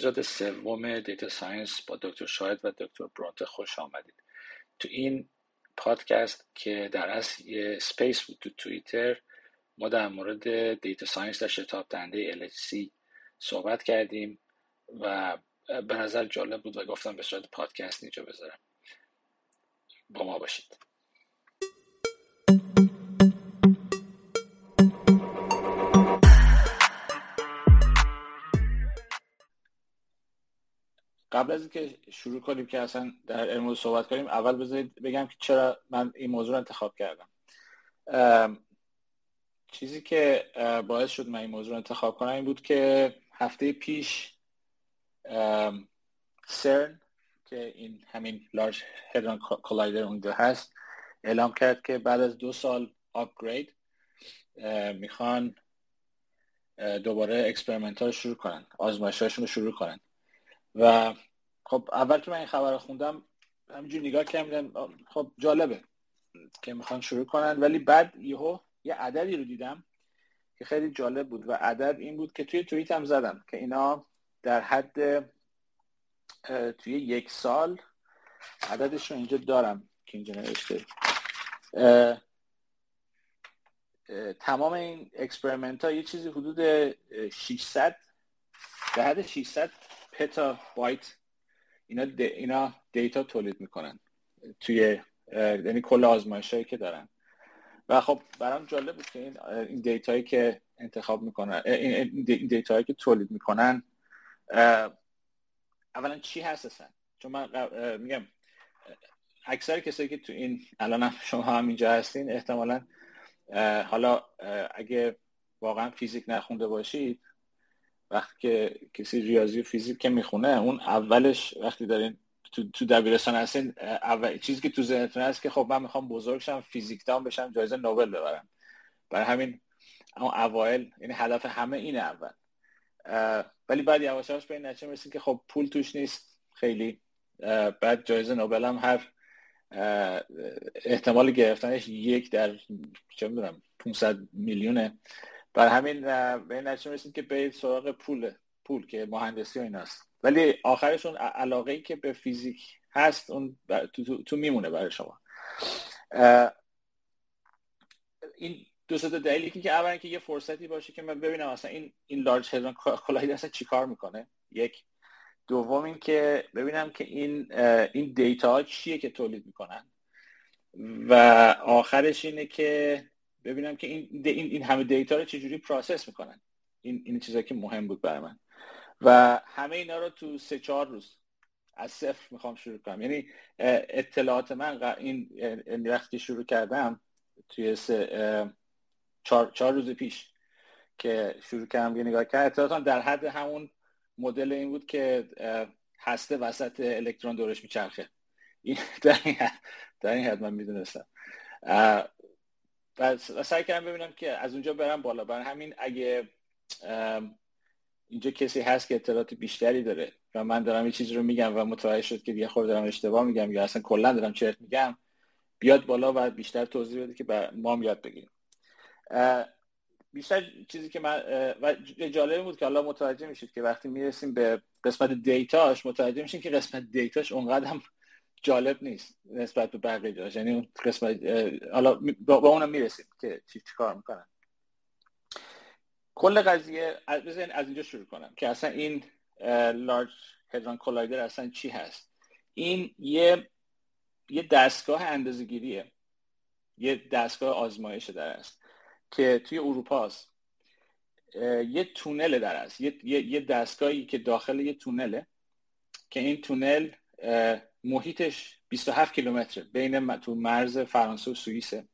اپیزود سوم data science با دکتر شاهد و دکتر برونته خوش آمدید. تو این پادکست که در اصل یه space بود تو توییتر ما در مورد data science در شتاب دهنده LHC صحبت کردیم و به نظر جالب بود و گفتم به صورت پادکست اینجا بذارم. با ما باشید. قبل از اینکه شروع کنیم که اصلا در امروز صحبت کنیم اول بذارید بگم که چرا من این موضوع رو انتخاب کردم. چیزی که باعث شد من این موضوع رو انتخاب کنم این بود که هفته پیش سرن که این همین لارج هدران کولایدر اونجا هست اعلام کرد که بعد از دو سال آپگرید می‌خوان دوباره experiment ها شروع کنن آزمایش رو شروع کنن. و خب اول که من این خبر خوندم همینجور نگاه کردم خب جالبه که می‌خوان شروع کنن. ولی بعد یهو یه عددی رو دیدم که خیلی جالب بود و عدد این بود که توی توییت هم زدم که اینا در حد توی یک سال عددش رو اینجا دارم که اینجا نوشته. تمام این experiment ها یه چیزی حدود 600 در حد 600 petabyte اینا اینا data تولید می‌کنن. توی یعنی کل آزمایش هایی که دارن. و خب برام جالب بود که این این data یی که انتخاب می‌کنن این data یی که تولید می‌کنن اولا چی هست اصلا؟ چون من میگم اکثر کسایی که تو این الان هم شما هم اینجا هستین احتمالا حالا اگه واقعا فیزیک نخونده باشید وقتی که کسی ریاضی و فیزیک که می‌خونه اون اولش وقتی دارین تو, تو دبیرستان هستین اول چیزی که تو ذهنتون هست که خب من می‌خوام بزرگ شم فیزیک دان بشم جایزه نوبل ببرم. برای همین اون اوایل یعنی هدف همه اینه اول. ولی بعد یواش به این نتیجه می‌رسیم که خب پول توش نیست. خیلی بعد جایزه نوبل هم هر احتمال گرفتنش یک در چه می‌دونم 500 میلیونه. بر همین به این نتیجه می‌رسیم که به سراغ پول پول که مهندسی و ایناست. ولی آخرش اون علاقه ای که به فیزیک هست اون تو, تو, تو میمونه برای شما. این دو سه دلیلی که اولا که یه فرصتی باشه که من ببینم اصلا این این لارج هدرون collide اصلا چیکار می‌کنه. یک. دوم این که ببینم که این این data چیه که تولید می‌کنن. و آخرش اینه که ببینم که این این, این همه data رو چجوری process می‌کنن. این این چیزایی که مهم بود برای من. و همه اینا رو تو سه چهار روز از صفر می‌خوام شروع کنم. یعنی اطلاعات من این وقتی شروع کردم توی سه چهار, چهار روز پیش که شروع کردم یه نگاه کردم اطلاعاتم در حد همون مدل این بود که هسته وسط الکترون دورش میچرخه. این در این در این حد من می‌دونستم. و سعی کردم ببینم که از اونجا برم بالا. برای همین اگه اینجا کسی هست که اطلاعات بیشتری داره و من دارم یه چیزی رو میگم و متوجه شد که یه خورده دارم اشتباه میگم یا اصلا کلا دارم چرت میگم بیاد بالا و بیشتر توضیح بده که ما هم یاد بگیریم. بیشتر چیزی که من و جالب بود که حالا متوجه میشید که وقتی می‌رسیم به قسمت دیتاش متوجه میشیم که قسمت دیتاش اونقدر هم جالب نیست نسبت به بقیه جاش. یعنی اون قسمت حالا با اونم می‌رسیم که چی کار می‌کنن. کل قضیه بزنین از اینجا شروع کنم که اصلا این لارج هدران کولایدر اصلا چی هست؟ این یه یه دستگاه اندازه‌گیریه. یه دستگاه آزمایش در است که توی اروپا است یه تونل در است. یه،, یه دستگاهی که داخل یه تونله که این تونل محیطش 27 کیلومتر بین تو مرز فرانسه و سوئیسه.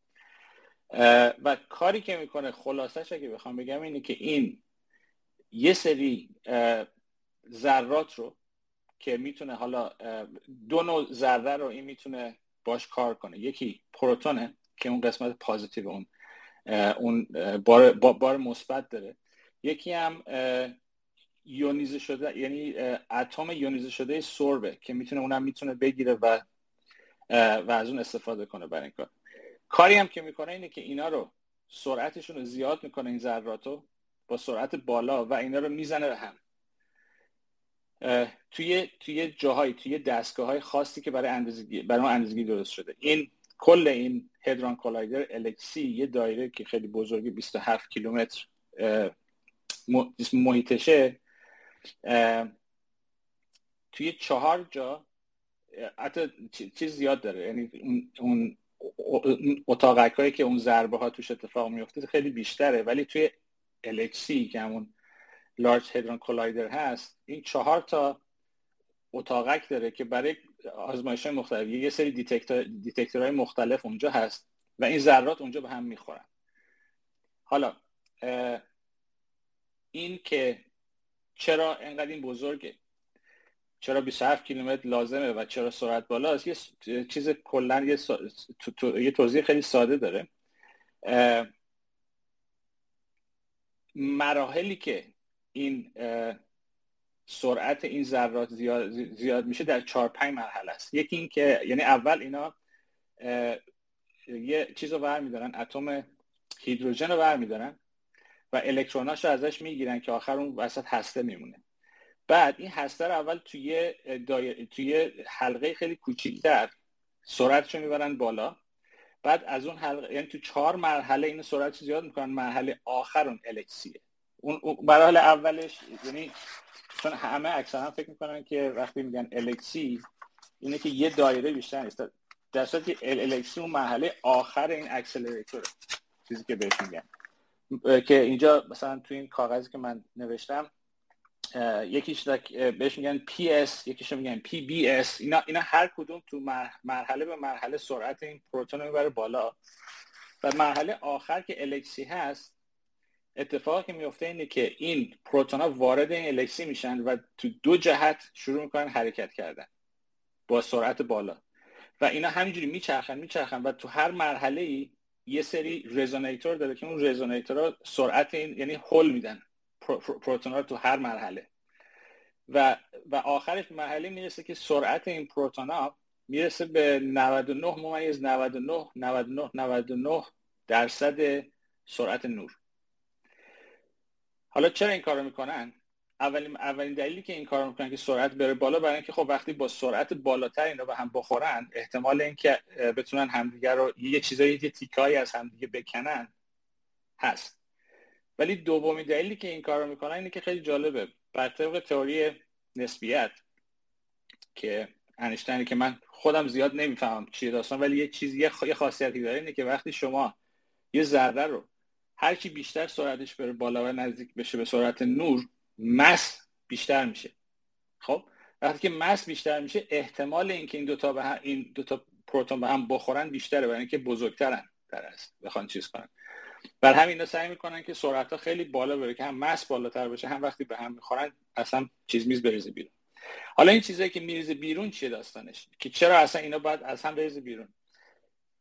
و کاری که می‌کنه خلاصش اگه بخوام بگم اینه که این یه سری ذرات رو که می‌تونه حالا دو نوع ذره رو این می‌تونه باش کار کنه. یکی پروتونه که اون قسمت پازیتیو اون اون بار, بار مثبت داره. یکی هم یونیزه شده یعنی اتم یونیزه شده سربه که می‌تونه اونم می‌تونه بگیره و و از اون استفاده کنه برای این کار. کاری هم که می‌کنه اینه که اینا رو سرعتشون رو زیاد می‌کنه این ذرات رو با سرعت بالا و اینا رو می‌زنه به هم. توی توی جاهای توی دستگاه های خاصی که برای اندازگی برای اندازگی درست شده. این کل این هدران کولایدر الکسی یه دایره که خیلی بزرگی 27 کیلومتر محیطشه. توی چهار جا حتی چیز زیاد داره. یعنی اون اتاقک هایی که اون ضربه ها توش اتفاق میفته خیلی بیشتره. ولی توی الکسی که همون لارج هدرون کولایدر هست این چهار تا اتاقک داره که برای آزمایش های مختلف یه سری دیتکتور های مختلف اونجا هست و این ذرات اونجا به هم می‌خورن. حالا این که چرا انقدر این بزرگه؟ چرا 27 کیلومتر لازمه و چرا سرعت بالاست؟ یه چیز کلا یه, یه توضیح خیلی ساده داره. مراحلی که این سرعت این ذرات زیاد, زیاد میشه در چهار پنج مرحله است. یکی این که یعنی اول اینا یه چیز رو برمیدارن اتم هیدروژن رو برمیدارن. و الکتروناش رو ازش می‌گیرن که آخر اون وسط هسته میمونه. بعد این هسته رو اول توی توی حلقه خیلی کوچیکتر سرعتش رو می‌برن بالا. بعد از اون حلقه یعنی تو چهار مرحله این سرعت زیاد می‌کنن مرحله آخر اون الکسیه. اون مراحل اولش یعنی چون همه اکثرا فکر می‌کنن که وقتی میگن الکسی اینه که یه دایره بیشتر نیست. در صورتی الکسی اون مرحله آخر این اکسلراتور چیزی که بهش میگن. که اینجا مثلا تو این کاغذی که من نوشتم یکیش بهش میگن PS یکیش میگن PBS اینا اینا هر کدوم تو مرحله به مرحله سرعت این پروتون رو می‌بره بالا. و مرحله آخر که الکسی هست اتفاقی که میفته اینه که این پروتون ها وارد این الکسی میشن و تو دو جهت شروع می‌کنن حرکت کردن با سرعت بالا. و اینا همینجوری میچرخن میچرخن و تو هر مرحله ای یه سری رزونیتور داره که اون رزونیتورها سرعت این یعنی هول میدن. پروتون ها تو هر مرحله. و و آخرش مرحله می‌رسه که سرعت این پروتون ها می‌رسه به 99 ممیز 99 99 99 درصد سرعت نور. حالا چرا این کارو می‌کنن؟ اولین اولین دلیلی که این کارو می‌کنن که سرعت بره بالا برای اینکه خب وقتی با سرعت بالاتر اینا به هم بخورن احتمال اینکه بتونن همدیگه رو یه چیزایی یه تیکایی از همدیگه بکنن هست. ولی دومی دلیلی که این کار رو می‌کنن اینه که خیلی جالبه. بر طبق تئوری نسبیت که انشتینی که من خودم زیاد نمی‌فهمم چیه داستان ولی یه چیزی یه خاصیتی داره اینه که وقتی شما یه ذره رو هر بیشتر سرعتش بره بالا و نزدیک بشه به سرعت نور مس بیشتر میشه. خب؟ وقتی که مس بیشتر میشه احتمال اینکه این دوتا به هم این دوتا پروتون به هم بخورن بیشتره برای اینکه بزرگترن در است بخوان چیز کنن. بر همین سعی می‌کنن که سرعت ها خیلی بالا بره که هم مس بالاتر باشه هم وقتی به هم می‌خورن اصلا چیز میز بریزه بیرون. حالا این چیزایی که میریزه بیرون چیه داستانش؟ که چرا اصلا اینا باید از هم بریزه بیرون؟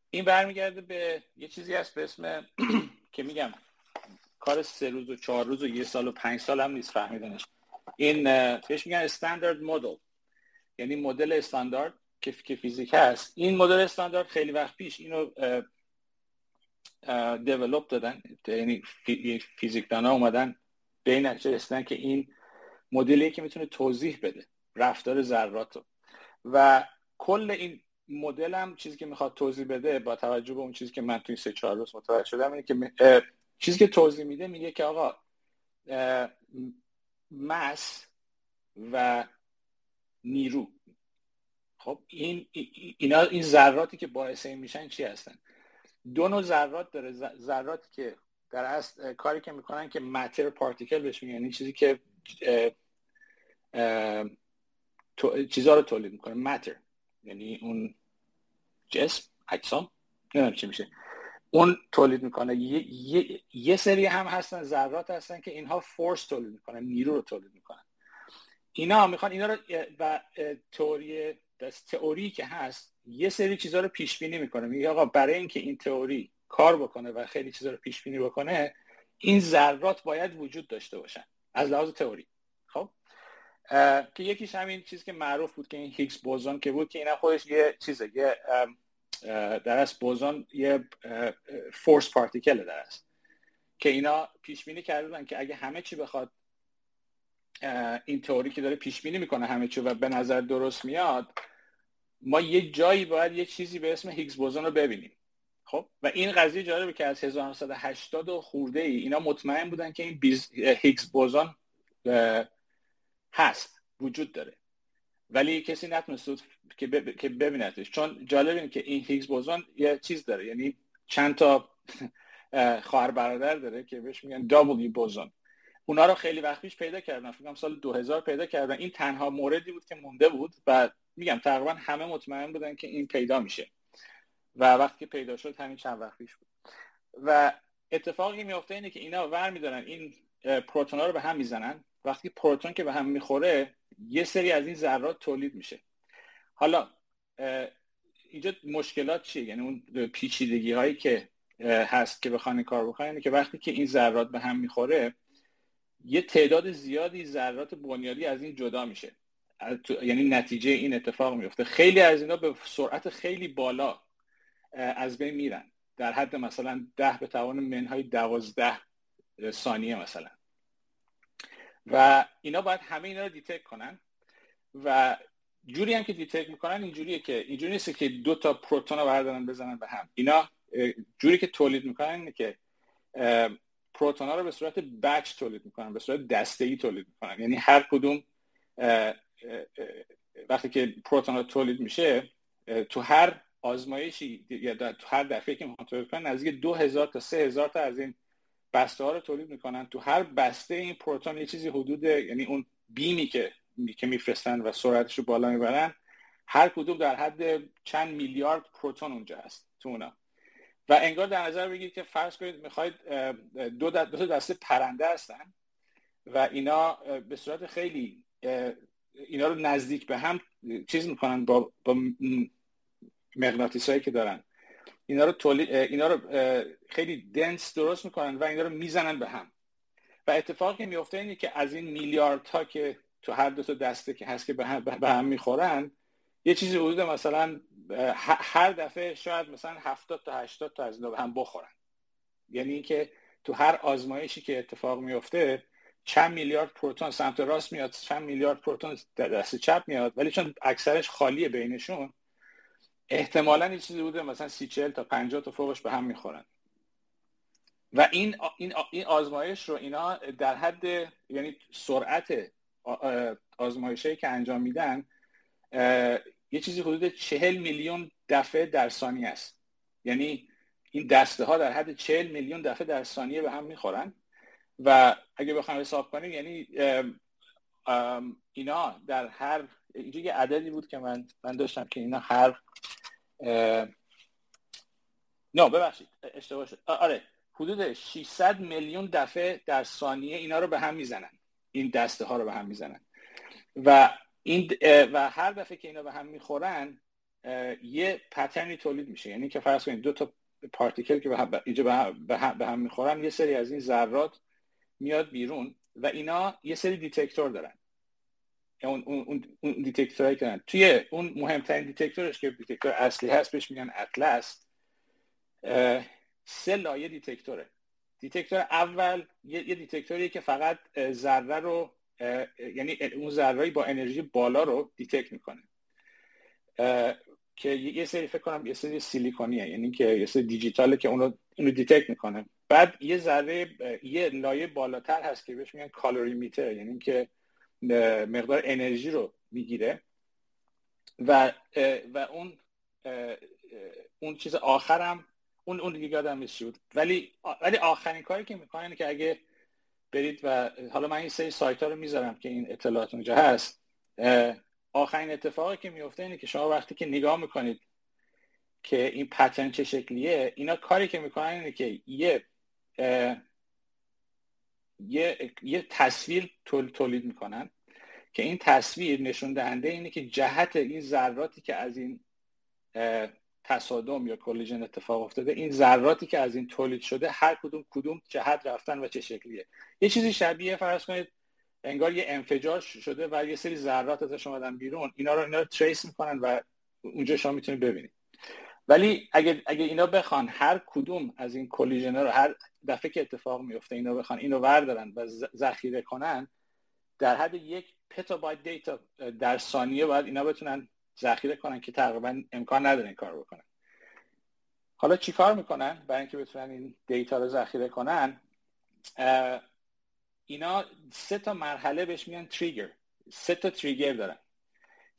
این برمیگرده به یه چیزی هست به اسم که میگم کار سه روز و چهار روز و یه سال و پنج سال هم نیست فهمیدنش. این بهش میگن استاندارد مدل. یعنی مدل استاندارد که فیزیک هست. این مدل استاندارد خیلی وقت پیش اینو دیولوب دادن. یعنی فیزیکدان ها اومدن به این نتیجه که این مدلی که می‌تونه توضیح بده. رفتار ذرات رو. و کل این مدل هم چیزی که می‌خواد توضیح بده با توجه به اون چیزی که من توی سه چهار روز متوجه شدم اینه که چیزی که توضیح میده میگه که آقا مس و نیرو. خب این اینا این ذراتی که باعث این میشن چی هستن؟ دو نوع ذرات داره. ذراتی که در اصل کاری که می‌کنن که ماتر پارتیکل بهش میگن. یعنی چیزی که چیزها رو تولید می‌کنه. ماتر یعنی اون جسم اجسام نمی‌دونم چی میشه. اون تولید می‌کنه. یه،, یه،, یه سری هم هستن ذرات هستن که اینها فورس تولید می‌کنن نیرو رو تولید می‌کنن. اینا می‌خوان اینا رو و تئوری تئوری که هست یه سری چیزها رو پیش بینی می‌کنه. میگه آقا برای اینکه این تئوری کار بکنه و خیلی چیزها رو پیش بینی بکنه این ذرات باید وجود داشته باشن. از لحاظ تئوری. خب؟ که یکیش همین چیز که معروف بود که این هیگز بوزون که بود که اینا خودش یه چیزه یه در از بوزون یه فورس پارتیکل در است که اینا پیش بینی کرده که اگه همه چی بخواد این تئوری که داره پیش بینی می‌کنه همه چی و به نظر درست میاد ما یه جایی باید یه چیزی به اسم هیگز بوزون رو ببینیم. خب؟ و این قضیه جالبه که از 1980 و خورده ای اینا مطمئن بودن که این هیگز بوزون هست وجود داره. ولی کسی نتونست که. که ببینتش چون جالب اینه که این هیگز بوزون یه چیز داره. یعنی چند تا خواهر برادر داره که بهش میگن دابل بوزون اونا رو خیلی وقت پیش پیدا کردن. فکر سال 2000 پیدا کردن. این تنها موردی بود که مونده بود و میگم تقریبا همه مطمئن بودن که این پیدا میشه. و وقتی که پیدا شد همین چند وقت پیش بود. و اتفاقی میفته اینه که اینا ور میدارن. این پروتون ها رو به هم می‌زنن. وقتی پروتون که به هم می‌خوره یه سری از این ذرات تولید میشه. حالا اینجا مشکلات چیه؟ یعنی اون پیچیدگی هایی که هست که بخوان کار بکنن که وقتی که این ذرات به هم می‌خوره یه تعداد زیادی ذرات بنیادی از این جدا میشه. یعنی نتیجه این اتفاق میفته خیلی از اینا به سرعت خیلی بالا از بین میرن. در حد مثلا ده به توان منهای دوازده ثانیه مثلا. و اینا باید همه اینا رو دیتک کنن. و جوری هم که دیتک می‌کنن اینجوریه که اینجوری نیست که دو تا پروتون رو بردارن بزنن به هم. اینا جوری که تولید می‌کنن اینه که پروتون ها رو به صورت بچ تولید می‌کنن به صورت دسته ای تولید می‌کنن. یعنی هر کدوم وقتی که پروتون ها تولید میشه تو هر آزمایشی یا تو هر دفعه که می‌خوان تولید کنن نزدیک دو هزار تا سه هزار تا از این بسته ها رو تولید می‌کنن. تو هر بسته این پروتون یه چیزی حدود یعنی اون بیمی که که میفرستن و سرعتش رو بالا می‌برن هر کدوم در حد چند میلیارد پروتون اونجا هست تو اونا. و انگار در نظر بگیرید که فرض کنید می‌خواید دو, دو دسته پرنده هستن و اینا به صورت خیلی اینا رو نزدیک به هم چیز می‌کنن با, با مغناطیس که دارن. اینا رو, تولید، اینا رو خیلی دنس درست می‌کنن و اینا رو می‌زنن به هم. و اتفاقی که میفته اینه که از این میلیاردها که تو هر دو تا دسته که هست که به هم, به هم می‌خورن یه چیزی حدود مثلا هر دفعه شاید مثلا 70 تا 80 تا از اینا به هم بخورن. یعنی اینکه تو هر آزمایشی که اتفاق میفته چند میلیارد پروتون سمت راست میاد چند میلیارد پروتون دست چپ میاد ولی چون اکثرش خالیه بینشون احتمالا یه چیزی بوده مثلا سی چل تا 50 تا فوقش به هم می‌خورن. و این این این آزمایش رو اینا در حد یعنی سرعت آزمایشی که انجام میدن یه چیزی حدود چهل میلیون دفعه در ثانیه است. یعنی این دسته ها در حد چهل میلیون دفعه در ثانیه به هم می‌خورن. و اگه بخوام حساب کنیم یعنی اینا در هر اینجا یه عددی بود که من من داشتم که اینا هر نه ببخشید اشتباه شد. آره حدود 600 میلیون دفعه در ثانیه اینا رو به هم می‌زنن. این دسته ها رو به هم می‌زنن. و این و هر دفعه که اینا به هم می‌خورن یه pattern ی تولید میشه. یعنی که فرض کنید دو تا particle که به هم, به هم, به هم می‌خورن یه سری از این ذرات میاد بیرون و اینا یه سری detector دارن. اون اون اون detector ایی که توی اون مهمترین detector ش که detector اصلی هست بهش میگن اطلس. سه لایه detector ه. detector اول یه, یه detector یه که فقط ذره رو یعنی اون ذرهایی با انرژی بالا رو detect می‌کنه. که یه سری فکر کنم یه سری silicon یه. یعنی که یه سری دیجیتاله که اونو اونو detect می‌کنه. بعد یه ذره یه لایه بالاتر هست که بهش میگن calorimeter. یعنی که مقدار انرژی رو می‌گیره و و اون اون چیز آخرم اون اون دیگه یادم نیست ولی ولی آخرین کاری که می‌کنن که اگه برید و حالا من این سری سایت ها رو می‌ذارم که این اطلاعات اونجا هست آخرین اتفاقی که میفته اینه که شما وقتی که نگاه می‌کنید که این پترن چه شکلیه اینا کاری که می‌کنن اینه که یه یه, یه تصویر تولید می‌کنن. که این تصویر نشون دهنده اینه که جهت این ذراتی که از این تصادم یا کلیژن اتفاق افتاده این ذراتی که از این تولید شده هر کدوم کدوم جهت رفتن و چه شکلیه. یه چیزی شبیه فرض کنید انگار یه انفجار شده و یه سری ذرات ازش اومدن بیرون. اینا رو اینا رو trace می‌کنن و اونجا شما می‌تونید ببینید. ولی اگه اگه اینا بخوان هر کدوم از این collision رو هر دفعه که اتفاق میفته اینا بخوان اینو وردارن و ذخیره کنن در حد یک petabyte data در ثانیه باید اینا بتونن ذخیره کنن که تقریبا امکان نداره این کار بکنن. حالا چیکار می‌کنن برای اینکه بتونن این data رو ذخیره کنن؟ اینا سه تا مرحله بهش میگن تریگر سه تا تریگر دارن.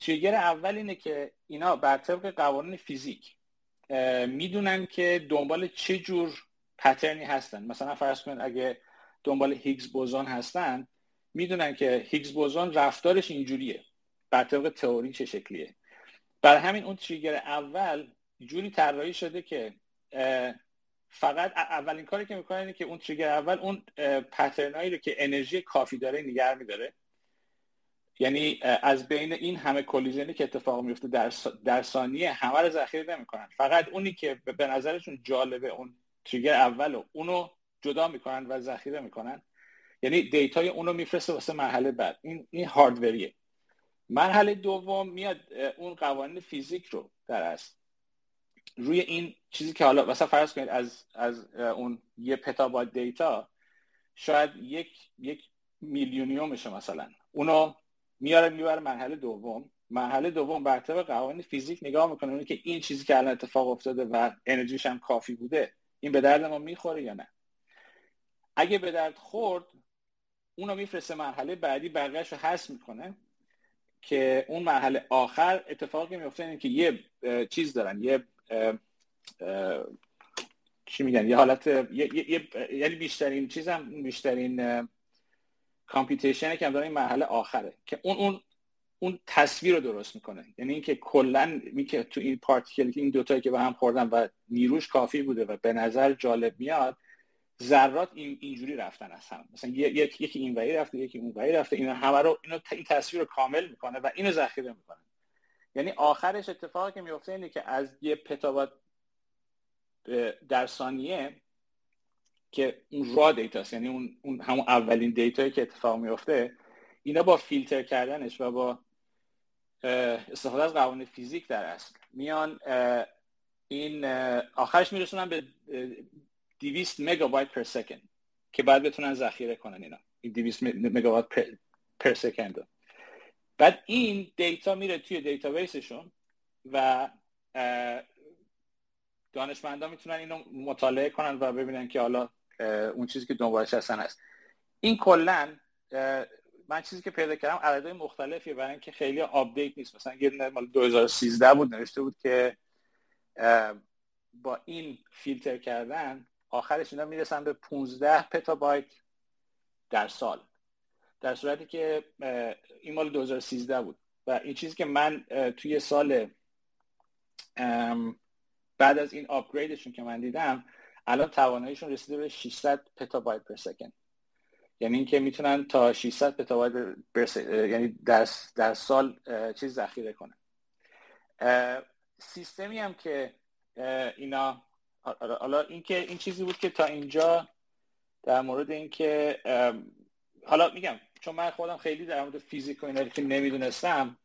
تریگر اول اینه که اینا بر طبق قوانین فیزیک می‌دونن که دنبال چه جور پترنی هستن. مثلا فرض کن اگه دنبال هیگز بوزون هستن می‌دونن که هیگز بوزون رفتارش اینجوریه. بر طبق تئوری چه شکلیه. برای همین اون تریگر اول جوری طراحی شده که فقط اولین کاری که می‌کنه اینه که اون trigger اول اون pattern ایی رو که انرژی کافی داره نگر میداره. یعنی از بین این همه collision ی که اتفاق میفته در, در ثانیه همه رو ذخیره نمی‌کنن. فقط اونی که به نظرشون جالبه اون trigger اول رو اونو جدا می‌کنن و ذخیره می‌کنن. یعنی data ی اونو میفرسته واسه مرحله بعد. این این hardware یه مرحله دوم میاد اون قوانین فیزیک رو در است روی این چیزی که حالا مثلا فرض کنید از از اون یه پتابایت دیتا شاید یک یک میلیونیومشه مثلا. اونو میاره می‌بره مرحله دوم. مرحله دوم بر طبق قوانین فیزیک نگاه می‌کنه اونی که این چیزی که الان اتفاق افتاده و انرژیش هم کافی بوده این به درد ما می‌خوره یا نه؟ اگه به درد خورد اونو میفرسته مرحله بعدی بقیهش رو حذف می‌کنه که اون مرحله آخر اتفاقی میفته اینه که یه چیز دارن یه چی میگن یه حالت یعنی بیشترین چیزم بیشترین کامپیوتیشن که هم داره این مرحله آخره که اون اون اون تصویر رو درست می‌کنه. یعنی اینکه کلا که تو این پارتیکل این دوتایی که به هم خوردن و نیروش کافی بوده و به نظر جالب میاد ذرات این اینجوری رفتن از هم مثلا یک یکی این وری رفته یکی اون وری رفته. اینا همه رو اینو این تصویر رو کامل می‌کنه و اینو ذخیره می‌کنه. یعنی آخرش اتفاقی که میفته اینه که از یه پتابایت در ثانیه که اون را دیتاست یعنی اون, اون همون اولین دیتایی که اتفاق میفته اینا با فیلتر کردنش و با استفاده از قوانین فیزیک در اصل میان این آخرش میرسونن به 200 مگابایت پر سکند که بعد بتونن ذخیره کنن اینا. این 200 مگابایت پر, per second. بعد این data میره توی database شون و دانشمندان می‌تونن اینو مطالعه کنن و ببینن که حالا اون چیزی که دنبالش هستن هست. این کلا من چیزی که پیدا کردم عددهای مختلفیه برای اینکه خیلی update نیست. مثلا یه مال 2013 بود نوشته بود که با این فیلتر کردن آخرش اینا می‌رسن به 15 petabyte در سال. در صورتی که این مال 2013 بود. و این چیزی که من توی سال بعد از این آپگریدشون که من دیدم الان تواناییشون رسیده به 600 پتابایت پر سکند. یعنی اینکه می‌تونن تا 600 پتابایت یعنی در, در سال چیز ذخیره کنن. سیستمی هم که اینا حالا اینکه این چیزی بود که تا اینجا در مورد اینکه حالا میگم چون من خودم خیلی در مورد فیزیک و اینا که نمی‌دونستم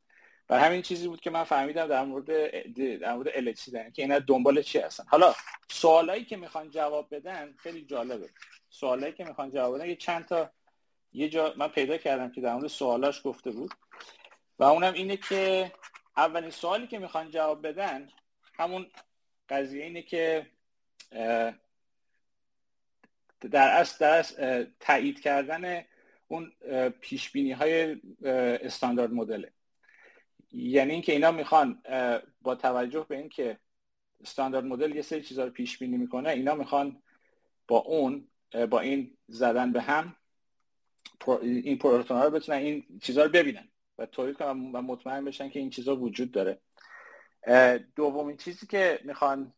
و همین چیزی بود که من فهمیدم در مورد در مورد الکتریسیته که اینا دنبال چی هستن. حالا سوالایی که می‌خوان جواب بدن خیلی جالبه. سوالایی که می‌خوان جواب بدن یه چند تا یه جا من پیدا کردم که در مورد سوالاش گفته بود. و اونم اینه که اولین سوالی که می‌خوان جواب بدن همون قضیه اینه که در اصل در تایید کردن اون پیش بینی های استاندارد مدله یعنی اینکه اینا می‌خوان با توجه به اینکه استاندارد مدل یه سری چیزا رو پیش بینی می‌کنه اینا می‌خوان با اون با این زدن به هم این پروتون ها رو بتونن این چیزها رو ببینن و تولید کنن و مطمئن بشن که این چیزها وجود داره. دومین چیزی که می‌خوان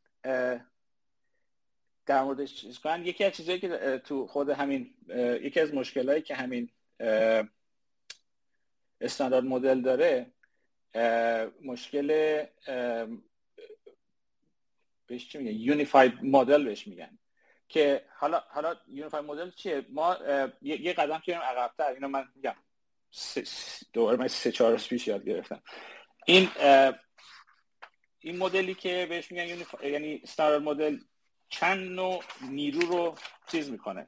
در موردش چیز کنن یکی از چیزهایی که تو خود همین یکی از مشکلهایی که همین استاندارد مدل داره مشکل بهش چی میگن؟ یونیفاید مدل بهش میگن. که حالا حالا unified model چیه؟ ما یه قدم که عقبتر اینو من میگم. دوباره من سه چهار روز پیش یاد گرفتم. این این مدلی که بهش میگن یعنی standard model چند نوع نیرو رو چیز می‌کنه.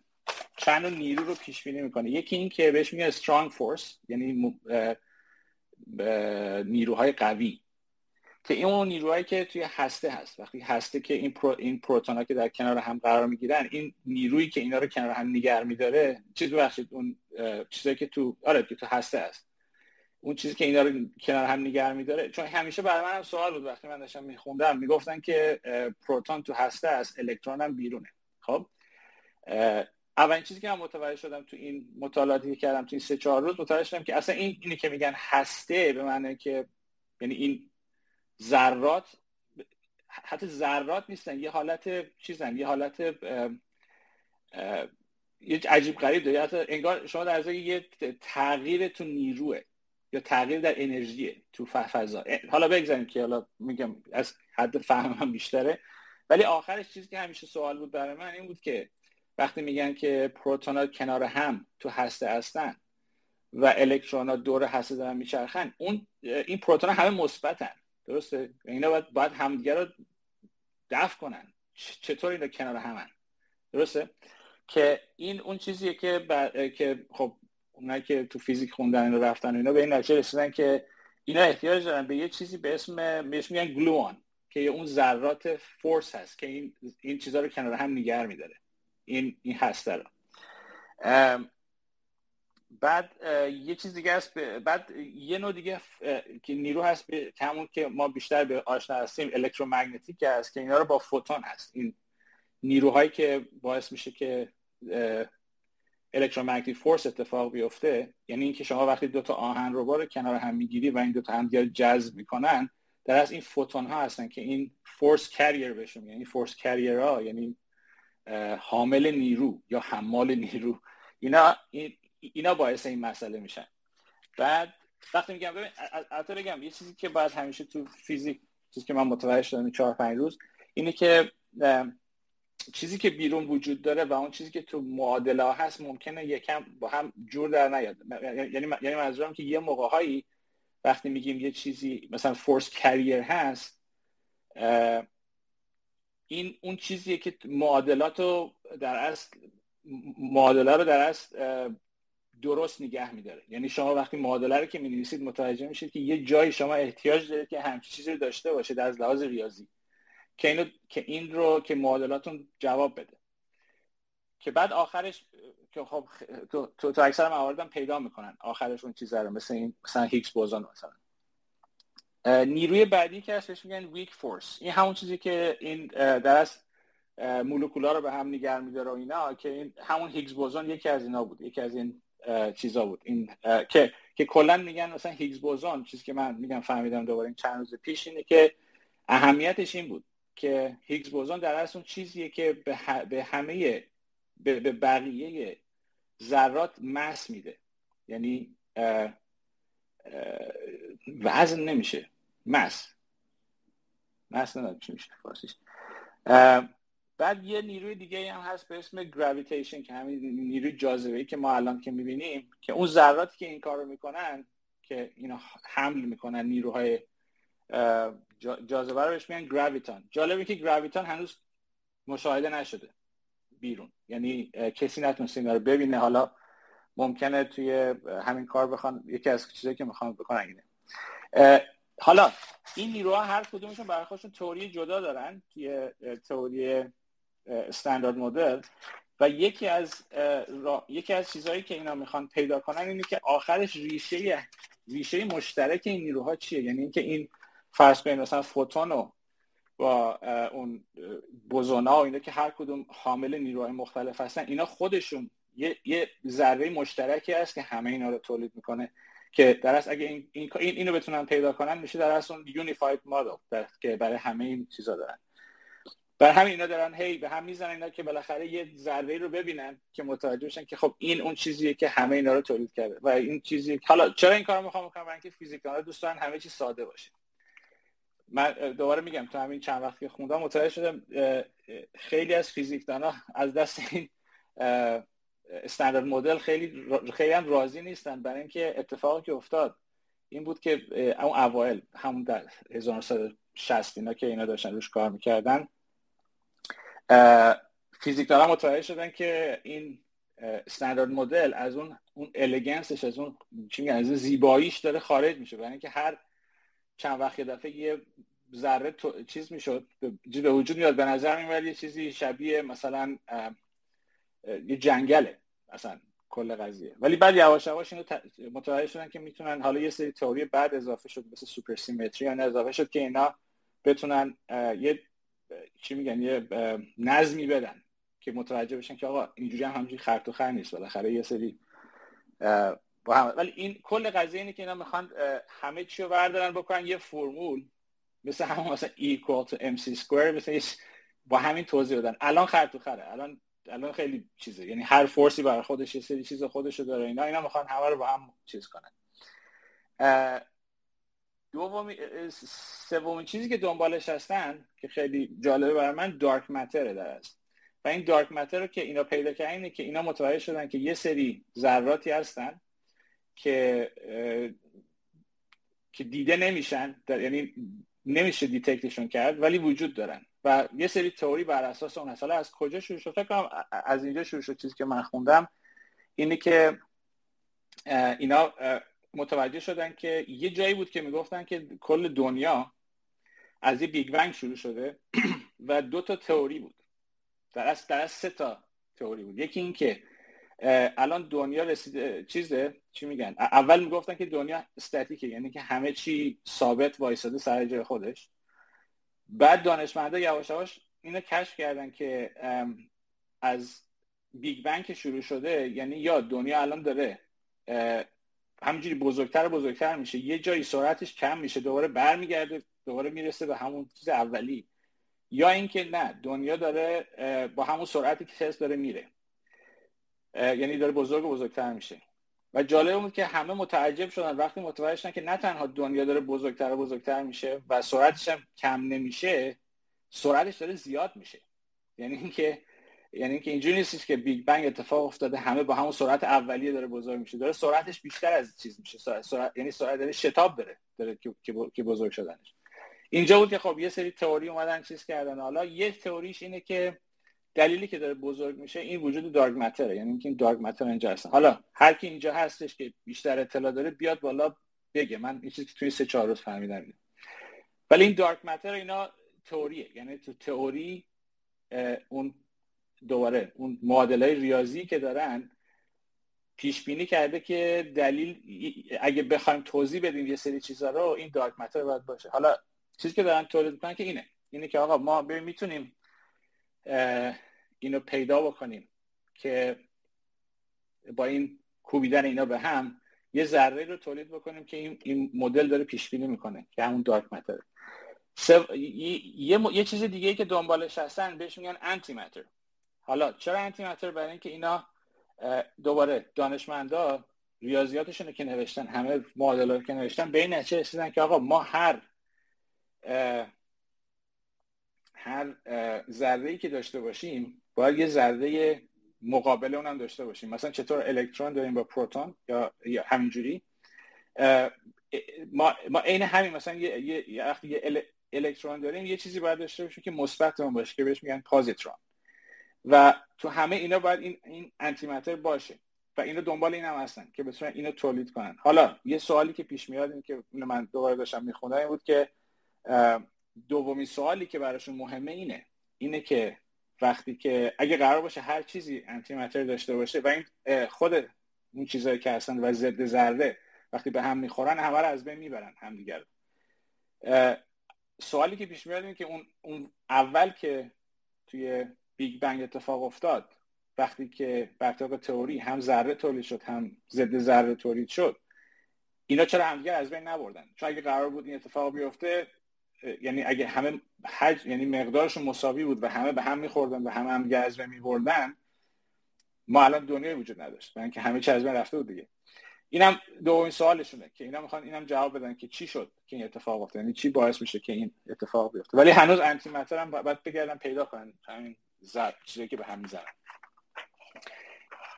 چند نیرو رو پیش بینی می‌کنه. یکی این که بهش میگن strong force یعنی نیروهای قوی. که این اون نیروهایی که توی هسته هست. وقتی هسته که این پرو این پروتون ها که در کنار هم قرار می‌گیرن این نیرویی که اینا رو کنار هم نگر میداره چیز بخشید اون چیزایی که تو آره که تو هسته هست. اون چیزی که اینا رو کنار هم نگر میداره. چون همیشه برای من هم سوال بود وقتی من داشتم میخوندم می‌گفتن که پروتون تو هسته است الکترون هم بیرونه. خب؟ اولین چیزی که من متوجه شدم تو این مطالعاتی که کردم تو این سه چهار روز متوجه شدم که اصلا این اینی که میگن هسته به معنی که یعنی این ذرات حتی ذرات نیستن یه حالت چیزن یه حالت یه عجیب غریب داره. انگار شما در یه تغییر تو نیروه. یا تغییر در انرژیه تو فضا. حالا بگذاریم که حالا میگم از حد فهمم بیشتره. ولی آخرش چیزی که همیشه سوال بود برای من این بود که وقتی میگن که پروتون کنار هم تو هسته هستن و الکترون ها دور هسته دارن میچرخن اون این پروتون همه مثبتن. درسته؟ اینا باید, باید همدیگه رو دفع کنن. چطور اینا کنار همن؟ درسته؟ که این اون چیزیه که که خب اونایی که تو فیزیک خوندن و رفتن اینا به این نتیجه رسیدن که اینا احتیاج دارن به یه چیزی به اسم بهش میگن گلوان که اون ذرات فورس هست که این این چیزا رو کنار هم نگه میداره. این این هسته رو. بعد یه چیز دیگه هست بعد یه نوع دیگه که نیرو هست به همون که ما بیشتر به آشنا هستیم electromagnetic هست که اینا رو با فوتون هست. این نیروهایی که باعث میشه که electromagnetic force اتفاق بیفته یعنی اینکه شما وقتی دو تا آهن ربا رو کنار هم می‌گیری و این دو تا هم جذب می‌کنن در از این فوتون ها هستن که این force carrier بهشون یعنی force carrier ها یعنی حامل نیرو یا حمال نیرو. اینا اینا باعث این مسئله میشن. بعد وقتی میگم ببین البته بگم یه چیزی که باید همیشه تو فیزیک چیزی که من متوجه شدم چهار پنج روز اینه که چیزی که بیرون وجود داره و اون چیزی که تو معادله هست ممکنه یکم با هم جور در نیاد. یعنی یعنی منظورم که یه موقع هایی وقتی میگیم یه چیزی مثلا فورس کریر هست این اون چیزیه که معادلات رو در اصل معادله رو در اصل درست نگه میداره. یعنی شما وقتی معادله رو که می نویسید متوجه میشید که یه جایی شما احتیاج دارید که همچین چیزی رو داشته باشید از لحاظ ریاضی. که اینو که این رو که معادلاتون جواب بده. که بعد آخرش که خب تو تو, تو اکثر مواردم پیدا می‌کنن. آخرش اون چیزا رو مثل این مثلا هیگز بوزون مثلا. نیروی بعدی که هستش میگن ویک فورس این همون چیزی که این در مولکولا رو به هم نگه میداره و اینا که این همون هیگز بوزون یکی از اینا بود. یکی از این چیزا بود. این که که کلا میگن مثلا هیگز بوزون چیزی که من میگم فهمیدم دوباره چند روز پیش اینه که اهمیتش این بود. که هیگز بوزون در اصل اون چیزیه که به, به همه به, به بقیه ذرات مس میده. یعنی وزن نمیشه. مس. مس ندارم چی میشه فارسیش. بعد یه نیروی دیگه هم هست به اسم گراویتیشن که همین نیروی جاذبه که ما الان که می‌بینیم که اون ذراتی که این کار رو می‌کنن که اینا حمل می‌کنن نیروهای جاذبه رو بهش میگن گراویتان. جالبه که گراویتان هنوز مشاهده نشده بیرون. یعنی کسی نتونسته اینا رو ببینه. حالا ممکنه توی همین کار بخوان یکی از چیزایی که می‌خوان بکنن اینه. حالا این نیروها هر کدومشون برای خودشون تئوری جدا دارن توی تئوری استاندارد مدل. و یکی از یکی از چیزهایی که اینا می‌خوان پیدا کنن اینه که آخرش ریشه ریشه مشترک این نیروها چیه؟ یعنی اینکه این فرض کنید مثلا فوتون و با اون بوزونا و اینا که هر کدوم حامل نیروهای مختلف هستن اینا خودشون یه, یه ذره مشترکی هست که همه اینا رو تولید می‌کنه که در اصل اگه این, این, اینو بتونن پیدا کنن میشه در اصل اون یونیفاید مدل که برای همه این چیزا دارن. بر همین اینا دارن هی به هم می‌زنن اینا که بالاخره یه ضربه رو ببینن که متوجه بشن که خب این اون چیزیه که همه اینا رو تولید کرده و این چیزی حالا چرا این کارو می‌خوام بکنم؟ برای اینکه فیزیکدانا دوست همه چیز ساده باشه. من دوباره میگم تو همین چند وقتی خوندم متوجه شدم خیلی از فیزیکدانا از دست این استاندارد مدل خیلی خیلی هم راضی نیستن. برای اینکه اتفاقی که افتاد این بود که اون اوایل همون در 1960 اینا که اینا داشتن روش کار می‌کردن فیزیک دارن متوجه شدن که این استاندارد مدل از اون اون الگنسش از اون چی از زیباییش داره خارج میشه. برای اینکه هر چند وقت یه دفعه یه ذره چیز می‌شد. به وجود میاد. به نظر میاد یه چیزی شبیه مثلا یه جنگله. مثلا کل قضیه. ولی بعد یواش یواش اینو متوجه شدن که می‌تونن حالا یه سری تئوری بعد اضافه شد مثل سوپر سیمتری اضافه شد که اینا بتونن یه چی میگن یه نظمی بدن که متوجه بشن که آقا اینجوری هم همجوری خرط و خر نیست. بالاخره یه سری با هم. ولی این کل قضیه اینه که اینا می‌خوان همه چی رو بردارن بکنن یه فرمول. مثل همون مثلا E equal to MC square مثل با همین توضیح بدن الان خرط و خره. الان الان خیلی چیزه. یعنی هر فورسی برای خودش یه سری چیز خودشو داره. اینا اینا می‌خوان همه رو با هم چیز کنن. دومی سومین چیزی که دنبالش هستن که خیلی جالبه برای من دارک متره در است و این دارک متر رو که اینا پیدا کردن اینه که اینا متوجه شدن که یه سری ذراتی هستن که که دیده نمیشن یعنی نمیشه detect شون کرد ولی وجود دارن. و یه سری تئوری بر اساس اون حالا از کجا شروع شد؟ فکر از اینجا شروع شد چیزی که من خوندم. اینه که اینا متوجه شدن که یه جایی بود که می‌گفتن که کل دنیا از یه big bang شروع شده و دو تا تئوری بود. در اصل در سه تا تئوری بود. یکی این که الان دنیا رسیده چیزه؟ چی میگن؟ اول می‌گفتن که دنیا استاتیکه یعنی که همه چی ثابت وایساده سر جای خودش. بعد دانشمندا یواش یواش اینو کشف کردن که از بیگ بنگ شروع شده یعنی یا دنیا الان داره همینجوری بزرگتر و بزرگتر میشه یه جایی سرعتش کم میشه دوباره برمیگرده دوباره می‌رسه به همون چیز اولی. یا اینکه نه دنیا داره با همون سرعتی که تست داره میره. یعنی داره بزرگ و بزرگتر میشه. و جالب بود که همه متعجب شدن وقتی متوجه شدن که نه تنها دنیا داره بزرگتر و بزرگتر میشه و سرعتش هم کم نمیشه سرعتش داره زیاد میشه. یعنی اینکه یعنی اینکه اینجوری نیست که بیگ بنگ اتفاق افتاده همه با همون سرعت اولیه داره بزرگ میشه. داره سرعتش بیشتر از چیز میشه. سرعت, یعنی سرعت داره شتاب داره داره که بزرگ شدنش. اینجا بود که خب یه سری تئوری اومدن چیز کردن. حالا یه تئوریش اینه که دلیلی که داره بزرگ میشه این وجود دارک متره یعنی اینکه این دارک متر اینجا هست حالا هر کی اینجا هستش که بیشتر اطلاع داره بیاد بالا بگه. من این چیزی که توی سه چهار روز فهمیدم ولی این دارک متر اینا تئوریه. یعنی تو تئوری اون دوباره اون معادلای ریاضی که دارن پیش بینی کرده که دلیل اگه بخوایم توضیح بدیم یه سری چیزا رو این دارک متر باید باشه. حالا چیزی که دارن تولید می‌کنن که اینه. اینه که آقا ما می‌تونیم اینو پیدا بکنیم که با این کوبیدن اینا به هم یه ذره رو تولید بکنیم که این, این مدل داره پیش بینی می‌کنه که همون دارک متر یه, یه چیز دیگه ای که دنبالش هستن بهش میگن انتی متر حالا چرا انتی متر برای اینکه اینا دوباره دانشمندا ریاضیاتشون که نوشتن همه معادلات که نوشتن به این نتیجه رسیدن که آقا ما هر هر ذره که داشته باشیم باید یه ذره مقابل اونم داشته باشیم. مثلا چطور الکترون داریم با پروتون یا, یا همینجوری؟ ما عین همین مثلا یه یه, یه الکترون داریم یه چیزی باید داشته باشیم که مثبت اون باشه که بهش میگن پازیترون. و تو همه اینا باید این این انتی باشه و اینا دنبال این هم هستن که بتونن اینو تولید کنن. حالا یه سوالی که پیش میاد این که من دوباره داشتم میخوندم این بود که دومی سوالی که براشون مهمه اینه. اینه که وقتی که اگه قرار باشه هر چیزی انتی داشته باشه و این خود اون چیزهایی که هستن و ضد ذره وقتی به هم می‌خورن همه رو از بین می‌برن همدیگر سوالی که پیش میاد اینه که اون, اون اول که توی big bang اتفاق افتاد وقتی که بر تئوری هم ذره تولید شد هم ضد ذره تولید شد اینا چرا همدیگر از بین نبردن؟ چون اگه قرار بود این اتفاق بیفته یعنی اگه همه حجم یعنی مقدارشون مساوی بود و همه به هم میخوردن و همه هم بین میبردن ما الان دنیای وجود نداشت. برای اینکه همه چی از بین رفته بود دیگه. اینم دومین سوالشونه که اینا می‌خوان اینم جواب بدن که چی شد که این اتفاق افتاد. یعنی چی باعث میشه که این اتفاق بیفته. ولی هنوز antimatter هم باید بگردن پیدا کنن همین ضد چیزی که به هم می‌زنن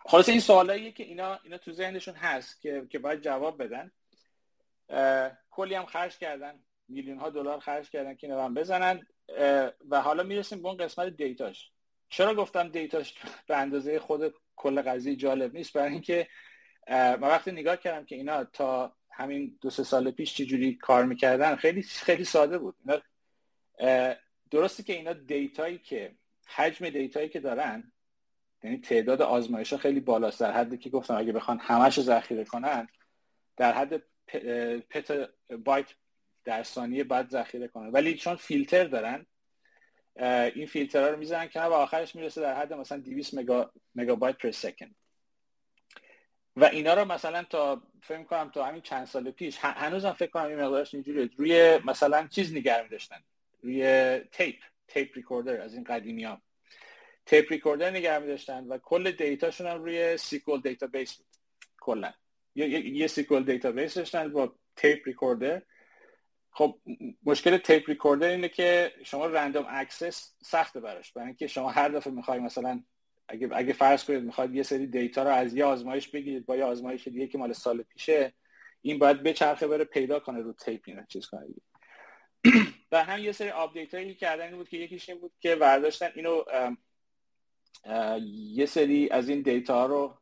خلاص این سوالاییه که اینا اینا تو ذهنشون هست که که باید جواب بدن. کلی هم خرج کردن. میلیون ها دلار خرج کردن که اینو بزنن و حالا می‌رسیم به اون قسمت دیتاش. چرا گفتم دیتاش به اندازه خود کل قضیه جالب نیست؟ برای اینکه من وقتی نگاه کردم که اینا تا همین دو سه سال پیش چجوری کار می‌کردن خیلی خیلی ساده بود. درسته که اینا دیتایی که حجم دیتایی که دارن یعنی تعداد آزمایش ها خیلی بالاست در حدی که گفتم اگه بخوان همش رو ذخیره کنن در حد پت بایت در ثانیه بعد ذخیره کنن. ولی چون فیلتر دارن این فیلترها رو می‌زنن که و آخرش می‌رسه در حد مثلا 200 مگا مگابایت پر سکند. و اینا رو مثلا تا فکر کنم تا همین چند سال پیش هنوزم فکر کنم این مقدارش اینجوریه. روی مثلا چیز نگه می‌داشتن. روی tape tape recorder از این قدیمی ها tape recorder نگه می‌داشتن و کل data شون هم روی SQL database بود. کلا. یه, یه SQL database داشتن با tape recorder. خب مشکل tape recorder اینه که شما random access سخته براش. برای اینکه شما هر دفعه می‌خوای مثلا اگه اگه فرض کنید می‌خواد یه سری data رو از یه آزمایش بگیرید با یه آزمایش دیگه که مال سال پیشه این باید بچرخه بره پیدا کنه رو tape اینا چیز کنه و هم یه سری update هایی کردن بود که یکیش این بود که برداشتن اینو یه سری از این data رو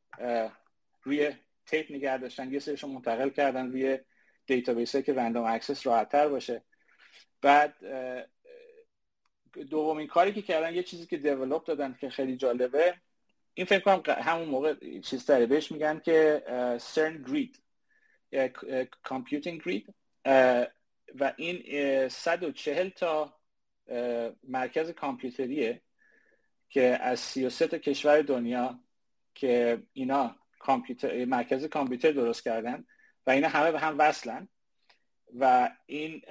روی tape نگه داشتن یه سریشون منتقل کردن روی database که random access راحتتر باشه. بعد دومین کاری که کردن یه چیزی که develop دادن که خیلی جالبه این فکر کنم همون موقع چیز داره بهش میگن که سرن grid computing grid و این 140 تا مرکز کامپیوتریه که از 33 تا کشور دنیا که اینا کامپیوتر مرکز کامپیوتر درست کردن. و اینا همه به هم وصلن. و این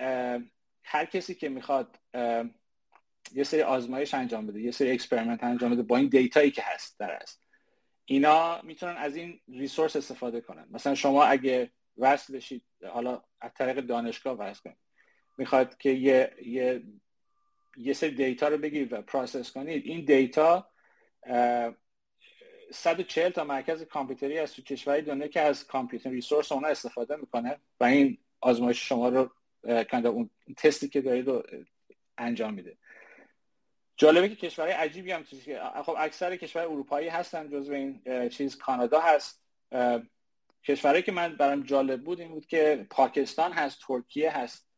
هر کسی که می‌خواد یه سری آزمایش انجام بده یه سری experiment انجام بده با این data یی که هست در اصل اینا می‌تونن از این resource استفاده کنن. مثلا شما اگه وصل بشید حالا از طریق دانشگاه وصل کنید. می‌خواد که یه یه یه سری data رو بگیرید و process کنید. این data 140 تا مرکز کامپیوتری از تو کشوری دنیا که از computer resource اونا استفاده می‌کنه و این آزمایش شما رو اون تستی که دارید رو انجام میده. جالبه که کشورهای عجیبی هم خب اکثر کشور اروپایی هستن جزو این چیز کانادا هست. کشورهایی که من برام جالب بود این بود که پاکستان هست ترکیه هست.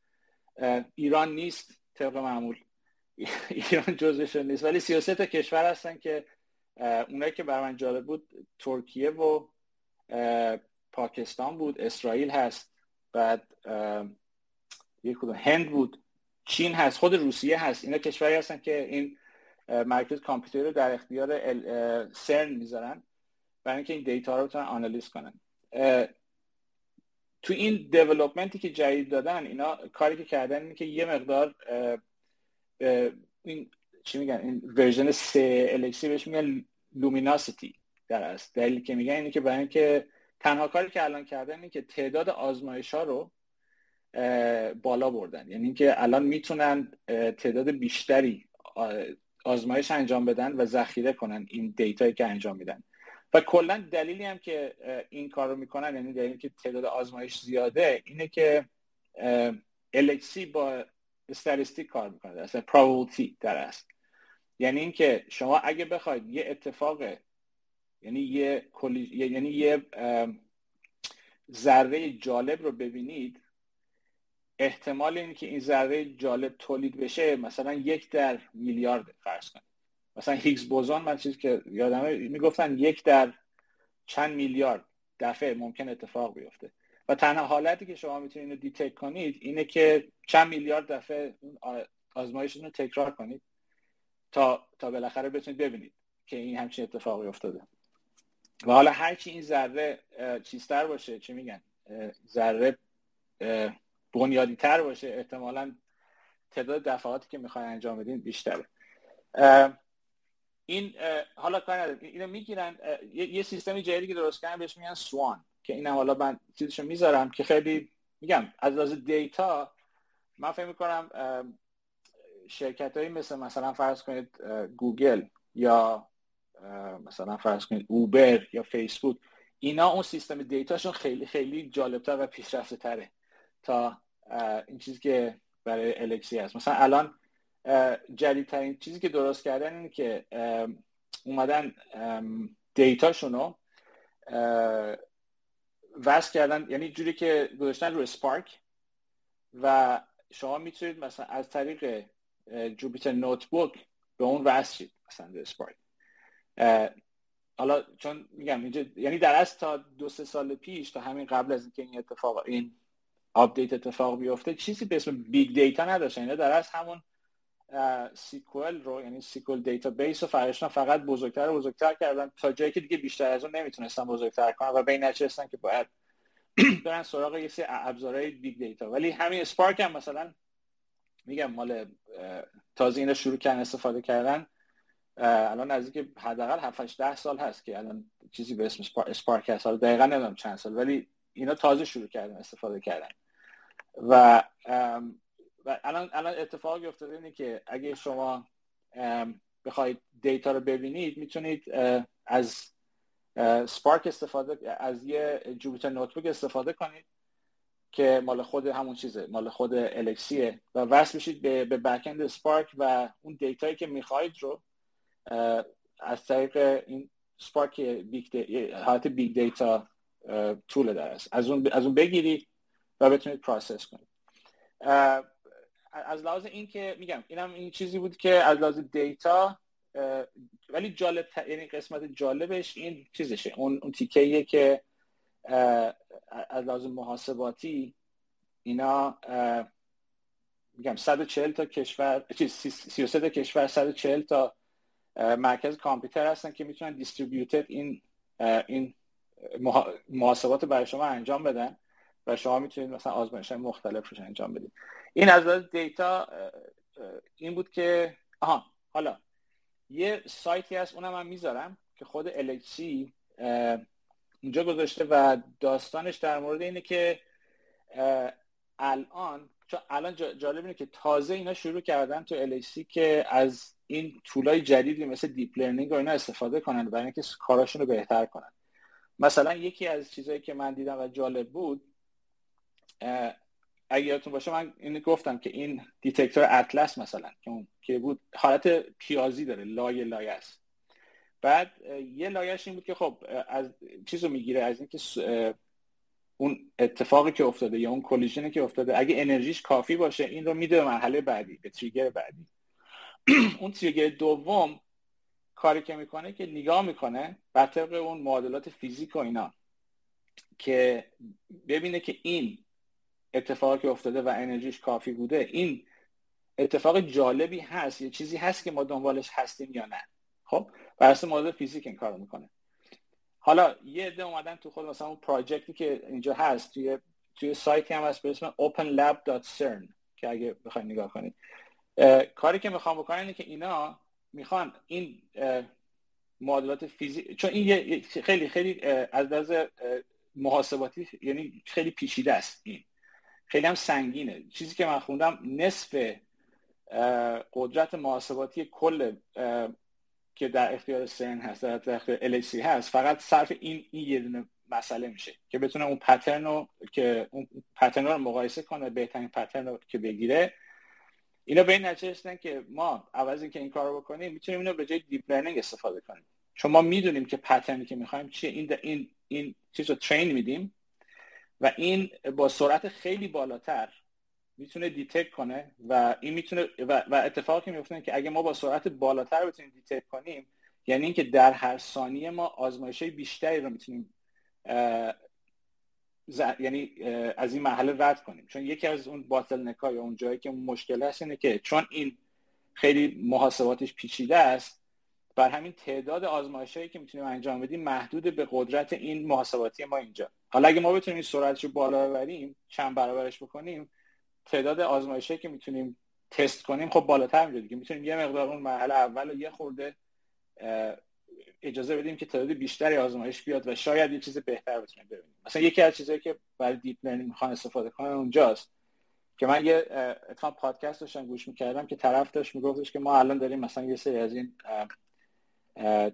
ایران نیست طبق معمول. ایران جزوش نیست. ولی 33 تا کشور هستن که اونایی که برای من جالب بود ترکیه و پاکستان بود اسرائیل هست بعد یک کدوم هند بود چین هست خود روسیه هست اینا کشوری هستن که این مرکز کامپیوتر رو در اختیار سرن می‌ذارن برای اینکه این data رو بتونن آنالیز کنن. تو این development ی که جدید دادن اینا کاری که کردن اینه که یه مقدار این چی میگن؟ این version سه LHC بهش میگن luminosity در اصل دلیلی که میگن اینه که برای اینکه تنها کاری که الان کردن اینه که تعداد آزمایش ها رو بالا بردن. یعنی اینکه الان می‌تونن تعداد بیشتری آزمایش انجام بدن و ذخیره کنن این دیتایی که انجام میدن. و کلا دلیلی هم که این کار رو می‌کنن یعنی دلیلی که تعداد آزمایش زیاده اینه که الکسی با استاتستیک کار می‌کنه. اصلا probability در است یعنی اینکه شما اگه بخواید یه اتفاق یعنی یه یعنی یه ذره جالب رو ببینید احتمال اینه که این ذره جالب تولید بشه مثلا یک در میلیارد فرض کنید. مثلا هیگز بوزان من چیزی که یادمه می‌گفتن یک در چند میلیارد دفعه ممکن اتفاق بیفته. و تنها حالتی که شما می‌تونید اینو دیتک کنید اینه که چند میلیارد دفعه آزمایشتون رو تکرار کنید. تا تا بالاخره بتونید ببینید که این همچین اتفاقی افتاده. و حالا هرچی این ذره چیزتر باشه چی میگن؟ ذره بنیادی تر باشه احتمالا تعداد دفعاتی که می‌خواین انجام بدین بیشتره. این حالا کار نداریم اینو می‌گیرن یه سیستمی جدیدی که درست کردن بهش میگن سوان که اینم حالا من چیزشو می‌ذارم که خیلی میگم از لحاظ دیتا من فکر می‌کنم شرکت هایی مثل مثلا فرض کنید گوگل یا مثلا فرض کنید اوبر یا فیسبوک اینا اون سیستم دیتاشون خیلی خیلی جالبتر و پیشرفته تره تا این چیزی که برای الکسی هست. مثلا الان جدیدترین چیزی که درست کردن اینه که اومدن دیتاشون رو وصل کردن یعنی جوری که گذاشتن رو Spark و شما می‌تونید مثلا از طریق Jupyter Notebook به اون وصل شید مثلا به Spark حالا چون میگم اینجا یعنی در اصل تا دو سه سال پیش تا همین قبل از اینکه این اتفاق این update اتفاق بیفته چیزی به اسم big data نداشتن. اینا در اصل همون SQL رو یعنی SQL database رو فرشتن فقط بزرگتر و بزرگتر کردن تا جایی که دیگه بیشتر از اون نمی‌تونستن بزرگتر کنن و به این نچستن که باید برن سراغ یه سری ابزارهای big data ولی همین Spark هم مثلا میگم مال تازه اینا شروع کردن استفاده کردن. الان نزدیک حداقل 7 10 سال هست که الان چیزی به اسم Spark هست. حالا دقیقا نمی‌دونم چند سال ولی اینا تازه شروع کردن استفاده کردن. و و الان الان اتفاقی افتاده اینه که اگه شما بخواید data رو ببینید می‌تونید از Spark استفاده از یه Jupyter Notebook استفاده کنید. که مال خود همون چیزه مال خود LHC یه و وصل بشید به, به backend Spark و اون data یی که می‌خواید رو از طریق این Spark big حالت big data tool است. از اون از اون بگیرید و بتونید process کنید. از لحاظ این که میگم اینم این چیزی بود که از لحاظ data ولی جالب یعنی قسمت جالبش این چیزشه. اون اون تیکه که از لحاظ محاسباتی اینا میگم 140 تا کشور 33 تا کشور 140 تا مرکز کامپیوتر هستن که می‌تونن دیستریبیوتد این این محاسبات برای شما انجام بدن و شما می‌تونید مثلا آزمایش مختلف روش انجام بدید. این از لحاظ دیتا این بود که آها حالا یه سایتی هست اونم من می‌ذارم که خود LHC اینجا گذاشته و داستانش در مورد اینه که الان چون الان جالب اینه که تازه اینا شروع کردن تو LHC که از این tool های جدیدی مثل deep learning و اینا استفاده کنن برای اینکه کاراشون رو بهتر کنن. مثلا یکی از چیزهایی که من دیدم و جالب بود اگه یادتون باشه من اینو گفتم که این detector اطلس مثلا که بود حالت پیازی داره لایه لایه است. بعد یه لایهش این بود که خب از چیزو می‌گیره از اینکه اون اتفاقی که افتاده یا اون collision ی که افتاده اگه انرژیش کافی باشه این رو میده به مرحله بعدی به trigger بعدی. اون trigger دوم کاری که می‌کنه که نگاه می‌کنه بر طبق اون معادلات فیزیک و اینا که ببینه که این اتفاقی که افتاده و انرژیش کافی بوده این اتفاق جالبی هست یه چیزی هست که ما دنبالش هستیم یا نه. خب؟ بر اساس مدل فیزیک این کارو می‌کنه. حالا یه عده اومدن تو خود مثلا اون پراجکتی که اینجا هست توی توی سایتی هم هست به اسم openlab.cern که اگه بخواید نگاه کنید. کاری که می‌خوام بکنن اینه که اینا می‌خوان این معادلات فیزیک چون این یه خیلی خیلی از لحاظ محاسباتی یعنی خیلی پیچیده است این. خیلی هم سنگینه. چیزی که من خوندم نصف قدرت محاسباتی کل که در اختیار سن هست در اختیار الکسی هست. فقط صرف این این یه دونه مسئله میشه که بتونه اون پترن رو که اون پترن رو مقایسه کنه بهترین پترن رو که بگیره. اینا به این نتیجه که ما عوض اینکه این کار رو بکنیم می‌تونیم اینو به جای deep learning استفاده کنیم. چون ما می‌دونیم که pattern ی که می‌خوایم چیه این این این چیز رو train میدیم و این با سرعت خیلی بالاتر می‌تونه detect کنه و این می‌تونه و, و اتفاقی میفته که اگه ما با سرعت بالاتر بتونیم detect کنیم یعنی اینکه در هر ثانیه ما آزمایش بیشتری رو می‌تونیم یعنی از این مرحله رد کنیم. چون یکی از اون باتل نکای اون جایی که مشکل هست اینه که چون این خیلی محاسباتش پیچیده است بر همین تعداد آزمایشهایی که می‌تونیم انجام بدیم محدود به قدرت این محاسباتی ما اینجا. حالا اگه ما بتونیم این سرعتش رو بالا ببریم چند برابرش بکنیم تعداد آزمایشهایی که می‌تونیم تست کنیم خب بالاتر میره دیگه. می‌تونیم یه مقدار اون مرحله اول و یه خورده اجازه بدیم که تعداد بیشتری آزمایش بیاد و شاید یه چیز بهتر بتونیم ببینیم. مثلا یکی از چیزهایی که برای deep learning می‌خوان استفاده کنن اونجاست که من یه اتفاق پادکست داشتم گوش می‌کردم که طرف داشت میگفتش که ما الان داریم مثلا یه سری از این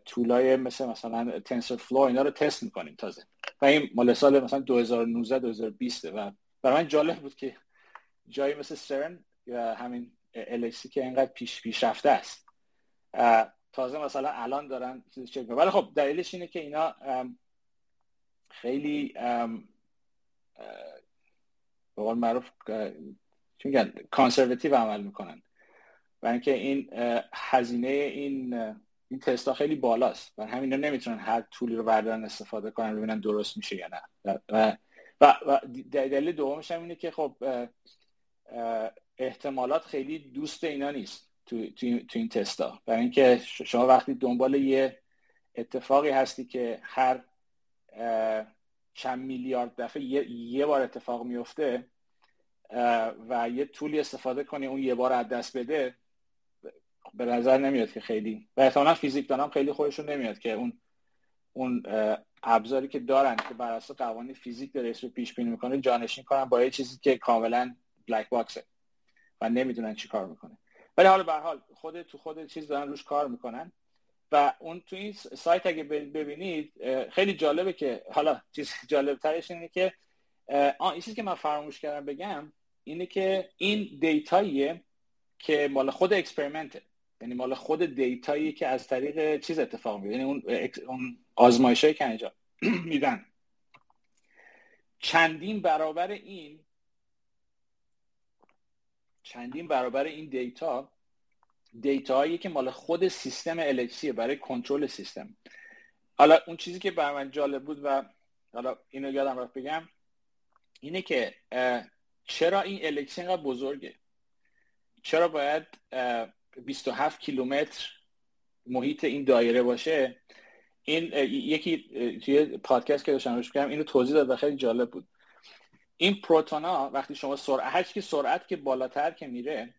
tool های مثل مثلا TensorFlow اینا رو تست می‌کنیم تازه. و این مال سال مثلا 2019 2020 و برای من جالب بود که جایی مثل سرن یا همین ال‌اچ‌سی که اینقدر پیش پیشرفته است. تازه مثلا الان دارن چیز ولی خب دلیلش اینه که اینا خیلی به قول معروف چی کانسرواتیو عمل می‌کنن. و اینکه این هزینه این این تستا خیلی بالاست. و همینا نمی‌تونن هر طولی رو بردارن استفاده کنن ببینن درست میشه یا نه. و و, و دلیل دومش هم اینه که خب احتمالات خیلی دوست اینا نیست تو, تو, تو این تستا. برای اینکه شما وقتی دنبال یه اتفاقی هستی که هر چند میلیارد دفعه یه, یه بار اتفاق میفته و یه طولی استفاده کنی اون یه بار از دست بده به نظر نمیاد که خیلی. و احتمالا فیزیک دانم خیلی خودشون نمیاد که اون اون ابزاری که دارن که بر اساس قوانین فیزیک داره رو پیش بینی می‌کنه جانشین کنن با یه چیزی که کاملا بلک باکسه و نمی‌دونن چی کار می‌کنه. ولی حالا به حال خود تو خود چیز دارن روش کار می‌کنن. و اون تو این سایت اگه ببینید خیلی جالبه که حالا چیز جالب ترش اینه که آن چیزی که من فراموش کردم بگم اینه که این دیتاییه که مال خود اکسپریمنته. یعنی مال خود دیتایی که از طریق چیز اتفاق میفته یعنی اون اون آزمایشایی که انجام میدن. چندین برابر این چندین برابر این دیتا دیتایی که مال خود سیستم الکسیه برای کنترل سیستم. حالا اون چیزی که بر من جالب بود و حالا اینو یادم رفت بگم اینه که چرا این الکسی اینقدر بزرگه؟ چرا باید 27 کیلومتر محیط این دایره باشه؟ این یکی توی پادکست که داشتم روش کردم اینو توضیح داد و خیلی جالب بود. این پروتونا وقتی شما سرعت هر که سرعت که بالاتر که میره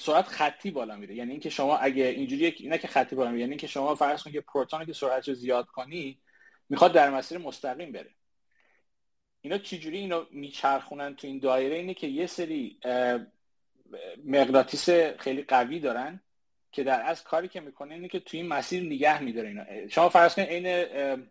سرعت خطی بالا میره. یعنی اینکه شما اگه اینجوری نه که خطی بالا میره یعنی اینکه شما فرض کنید که پروتون که سرعت رو زیاد کنی می‌خواد در مسیر مستقیم بره. اینا چجوری اینو میچرخونن تو این دایره؟ اینه که یه سری مغناطیس خیلی قوی دارن که در از کاری که می‌کنه اینه که تو این مسیر نگه میداره اینا. شما فرض کنید عین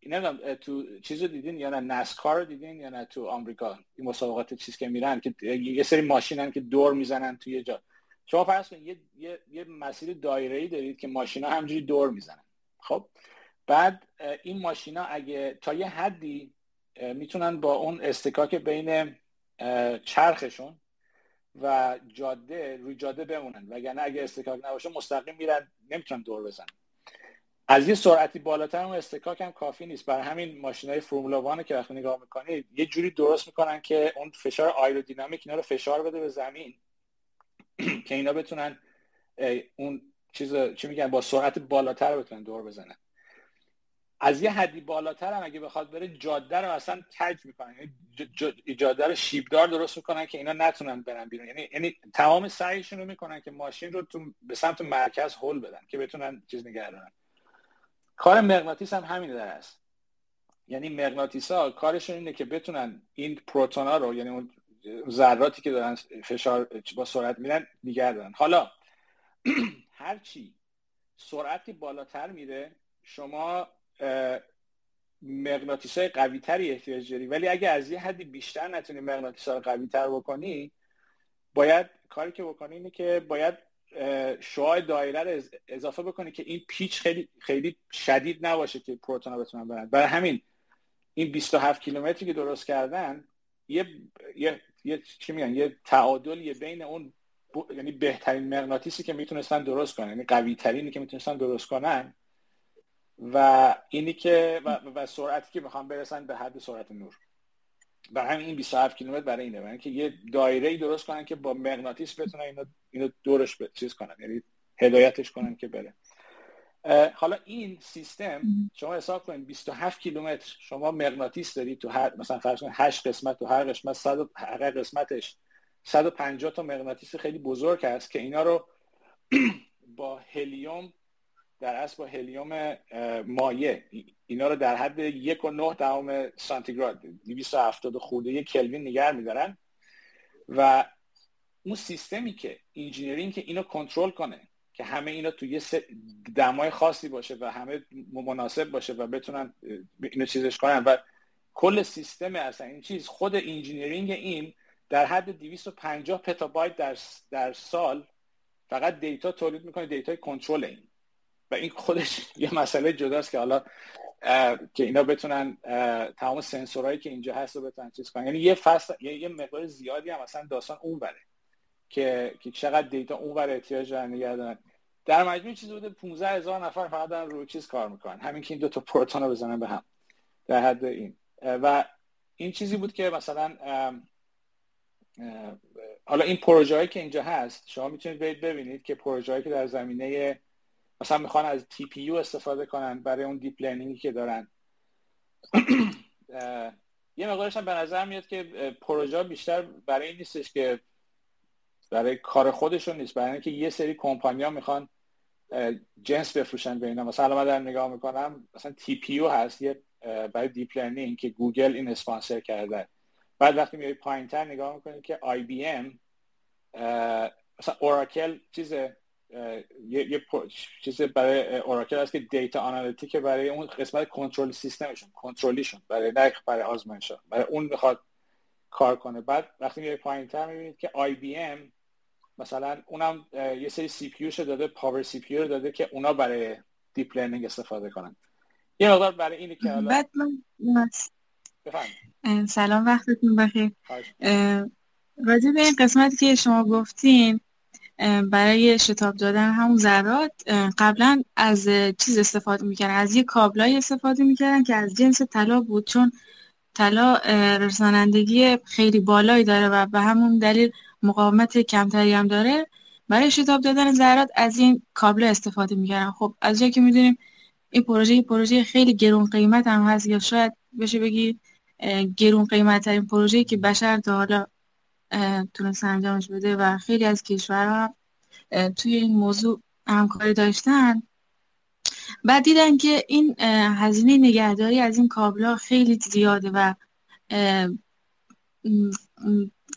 این تو چیزو دیدین یا نه؟ نسکار رو دیدین یا نه تو آمریکا؟ این مسابقات چیز که میرن که یه سری ماشینن که دور می‌زنن توی جا. شما فرض کنید یه, یه،, یه مسیر دایره‌ای دارید که ماشینا همجوری دور می‌زنن. خب؟ بعد این ماشینا اگه تا یه حدی می‌تونن با اون استکاک بین چرخشون و جاده روی جاده بمونن. وگرنه اگه استکاک نباشه مستقیم میرن نمی‌تونن دور بزنن. از یه سرعتی بالاتر اون استکاک هم کافی نیست. برای همین های فرمولا که وقتی نگاه می‌کنید یه جوری درست می‌کنن که اون فشار آیرودینامیک اینا رو فشار بده به زمین. که اینا بتونن اون چیز چی میگن با سرعت بالاتر بتونن دور بزنن. از یه حدی بالاتر هم اگه بخواد بره جاده رو اصلا کج می‌کنن. یعنی جاده رو شیبدار درست می‌کنن که اینا نتونن برن بیرون. یعنی یعنی تمام سعیشون رو می‌کنن که ماشین رو تو به سمت مرکز هول بدن که بتونن چیز نگه دارن. کار مغناطیس هم همین در است. یعنی مغناطیس ها کارشون اینه که بتونن این پروتون ها رو یعنی اون ذراتی که دارن فشار با سرعت میرن نگه دارن. حالا هرچی سرعتی بالاتر میره شما مغناطیس های قوی تری احتیاج داری. ولی اگه از یه حدی بیشتر نتونی مغناطیس ها قوی تر بکنی باید کاری که بکنی اینه که باید شعاع دایره رو اضافه بکنی که این پیچ خیلی خیلی شدید نباشه که پروتون ها بتونن برن. برای همین این 27 کیلومتری که درست کردن یه یه یه چی میگن؟ یه تعادلی بین اون یعنی بهترین مغناطیسی که می‌تونستن درست کنن یعنی قوی ترینی که می‌تونستن درست کنن و اینی که و, و سرعتی که می‌خوام برسن به حد سرعت نور. برای همین این 27 کیلومتر برای اینه. برای اینکه یه دایره ای درست کنن که با مغناطیس بتونن اینو اینو دورش به چیز کنن یعنی هدایتش کنن که بره. حالا این سیستم شما حساب کنید 27 کیلومتر شما مغناطیس دارید تو هر مثلا فرض کنید 8 قسمت تو هر قسمت 100 هر قسمتش 150 تا مغناطیس خیلی بزرگ هست که اینا رو با هلیوم در اصل با هلیوم مایع. اینا رو در حد یک و نه دهم سانتیگراد 270 خورده یک کلوین نگر میدارن. و اون سیستمی که engineering که اینو کنترل کنه که همه اینا توی یه دمای خاصی باشه و همه مناسب باشه و بتونن اینو چیزش کنن. و کل سیستم اصلا این چیز خود engineering این در حد 250 پتابایت در, در سال فقط data تولید می‌کنه data ی کنترل این. و این خودش یه مسئله جداست که حالا که اینا بتونن تمام سنسورهایی که اینجا هست رو بتونن چیز کنن. یعنی یه فصل یه مقدار زیادی هم مثلا داستان اون بره که که چقدر data اون بره احتیاج دارن نگه در مجموع چیزی بوده 15 هزار نفر فقط دارن روی چیز کار می‌کنن. همین که این دو تا پروتون رو بزنن به هم در حد این. و این چیزی بود که مثلا حالا این پروژه که اینجا هست شما می‌تونید برید ببینید که پروژه که در زمینه مثلا می‌خوان از TPU استفاده کنن برای اون deep learning ی که دارن. یه مقدارش هم به نظر میاد که پروژه بیشتر برای این نیستش که برای کار خودشون نیست برای اینکه یه سری کمپانی ها می‌خوان جنس بفروشن به اینا. مثلا من در نگاه می‌کنم مثلا TPU هست یه برای deep learning که گوگل این اسپانسر کرده. بعد وقتی میای پایینتر نگاه می‌کنید که IBM مثلا اوراکل چیز یه, چیز برای اوراکل هست که data analytic برای اون قسمت کنترل سیستمشون کنترلیشون برای نه برای آزمایش برای اون می‌خواد کار کنه. بعد وقتی میای پایینتر می‌بینید که IBM مثلا اونم یه سری CPU داده Power CPU داده که اونا برای deep learning استفاده کنن. یه مقدار برای اینه که حالا سلام وقتتون بخیر. راجع به این قسمتی که شما گفتین برای شتاب دادن همون ذرات قبلا از چیز استفاده می‌کردن از یه کابلای استفاده می‌کردن که از جنس طلا بود چون طلا رسانندگی خیلی بالایی داره و به همون دلیل مقاومت کمتری هم داره. برای شتاب دادن ذرات از این کابل استفاده می‌کردن. خب از جایی که می‌دونیم این پروژه پروژه خیلی گرون قیمت هم هست یا شاید بشه بگی گرون قیمت ترین پروژه که بشر تا حالا تونست انجامش بده و خیلی از کشورها توی این موضوع همکاری داشتن. بعد دیدن که این هزینه نگهداری از این کابلا خیلی زیاده و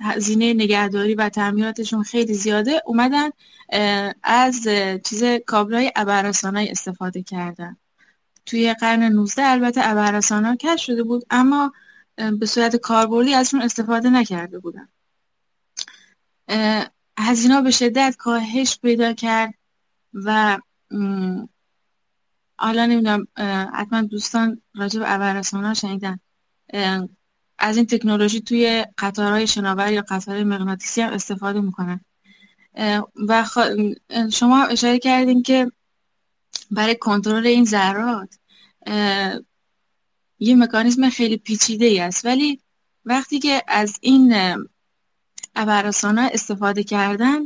هزینه نگهداری و تعمیراتشون خیلی زیاده. اومدن از چیز کابلای ابررسانای استفاده کردن. توی قرن 19 البته ابررسانا کش شده بود اما به صورت کاربردی ازشون استفاده نکرده بودن. هزینه به شدت کاهش پیدا کرد و حالا نمی‌دونم حتما دوستان راجع به ابررسانا شنیدن. از این تکنولوژی توی قطارهای شناور یا قطارهای مغناطیسی هم استفاده می‌کنن. و شما اشاره کردین که برای کنترل این ذرات یه مکانیزم خیلی پیچیده ای است. ولی وقتی که از این ابرسان استفاده کردن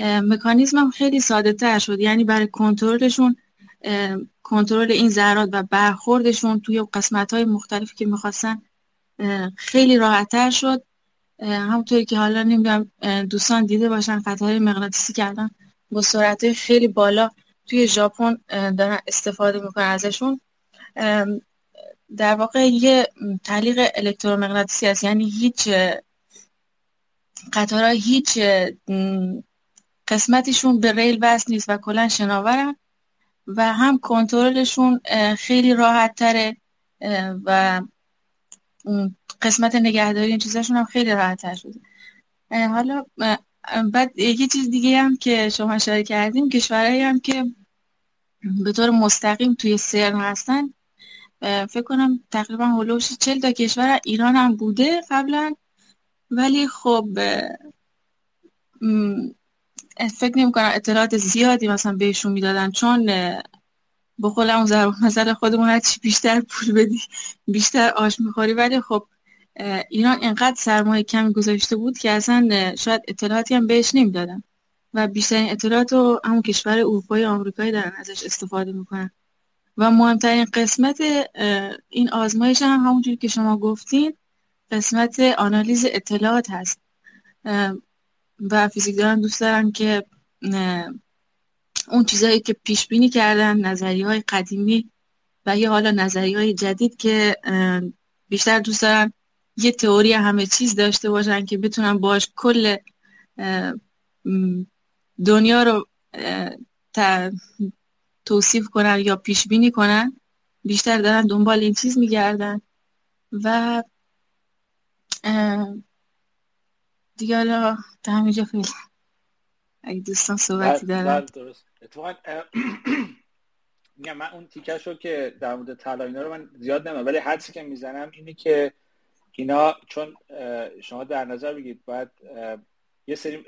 مکانیزم هم خیلی ساده تر شد. یعنی برای کنترلشون کنترل این ذرات و برخوردشون توی قسمت های مختلفی که می‌خواستن خیلی راحتتر شد. همونطوری که حالا نمی‌دونم دوستان دیده باشن قطعه مغناطیسی کردن با سرعت خیلی بالا توی ژاپن دارن استفاده می‌کنن ازشون. در واقع یه تعلیق الکترومغناطیسی هست. یعنی هیچ قطارها هیچ قسمتشون به ریل وصل نیست و کلا شناورن و هم کنترلشون خیلی راحت تره و قسمت نگهداری این چیزاشون هم خیلی راحت تر شده. حالا بعد یه چیز دیگه هم که شما اشاره کردیم کشورهایی هم که به طور مستقیم توی سرن هستن فکر کنم تقریبا هلوش چل تا کشور ایران هم بوده قبلا. ولی خب فکر نمی کنم اطلاعات زیادی مثلا بهشون می‌دادن چون به اون ضرب مثلا خودمون هرچی بیشتر پول بدی بیشتر آش می‌خوری. ولی خب ایران اینقدر سرمایه کمی گذاشته بود که اصلا شاید اطلاعاتی هم بهش نمی‌دادن و بیشترین اطلاعات رو همون کشور اروپایی آمریکایی دارن ازش استفاده می‌کنن. و مهمترین قسمت این آزمایش هم همونجوری که شما گفتین قسمت آنالیز اطلاعات هست. و فیزیکدانان دوست دارن که اون چیزهایی که پیش بینی کردن نظریه های قدیمی و یا حالا نظریه های جدید که بیشتر دوست دارن یه تئوری همه چیز داشته باشن که بتونن باش کل دنیا رو توصیف کنن یا پیش بینی کنن بیشتر دارن دنبال این چیز میگردن. و دیگه حالا تا همینجا فیل اگه دوستان صحبتی بله، دارن. بله، درست. اتفاقا میگم من اون تیکه شو که در مورد طلا اینا رو من زیاد نمیم ولی حدسی که می‌زنم اینه که اینا چون شما در نظر بگید باید یه سری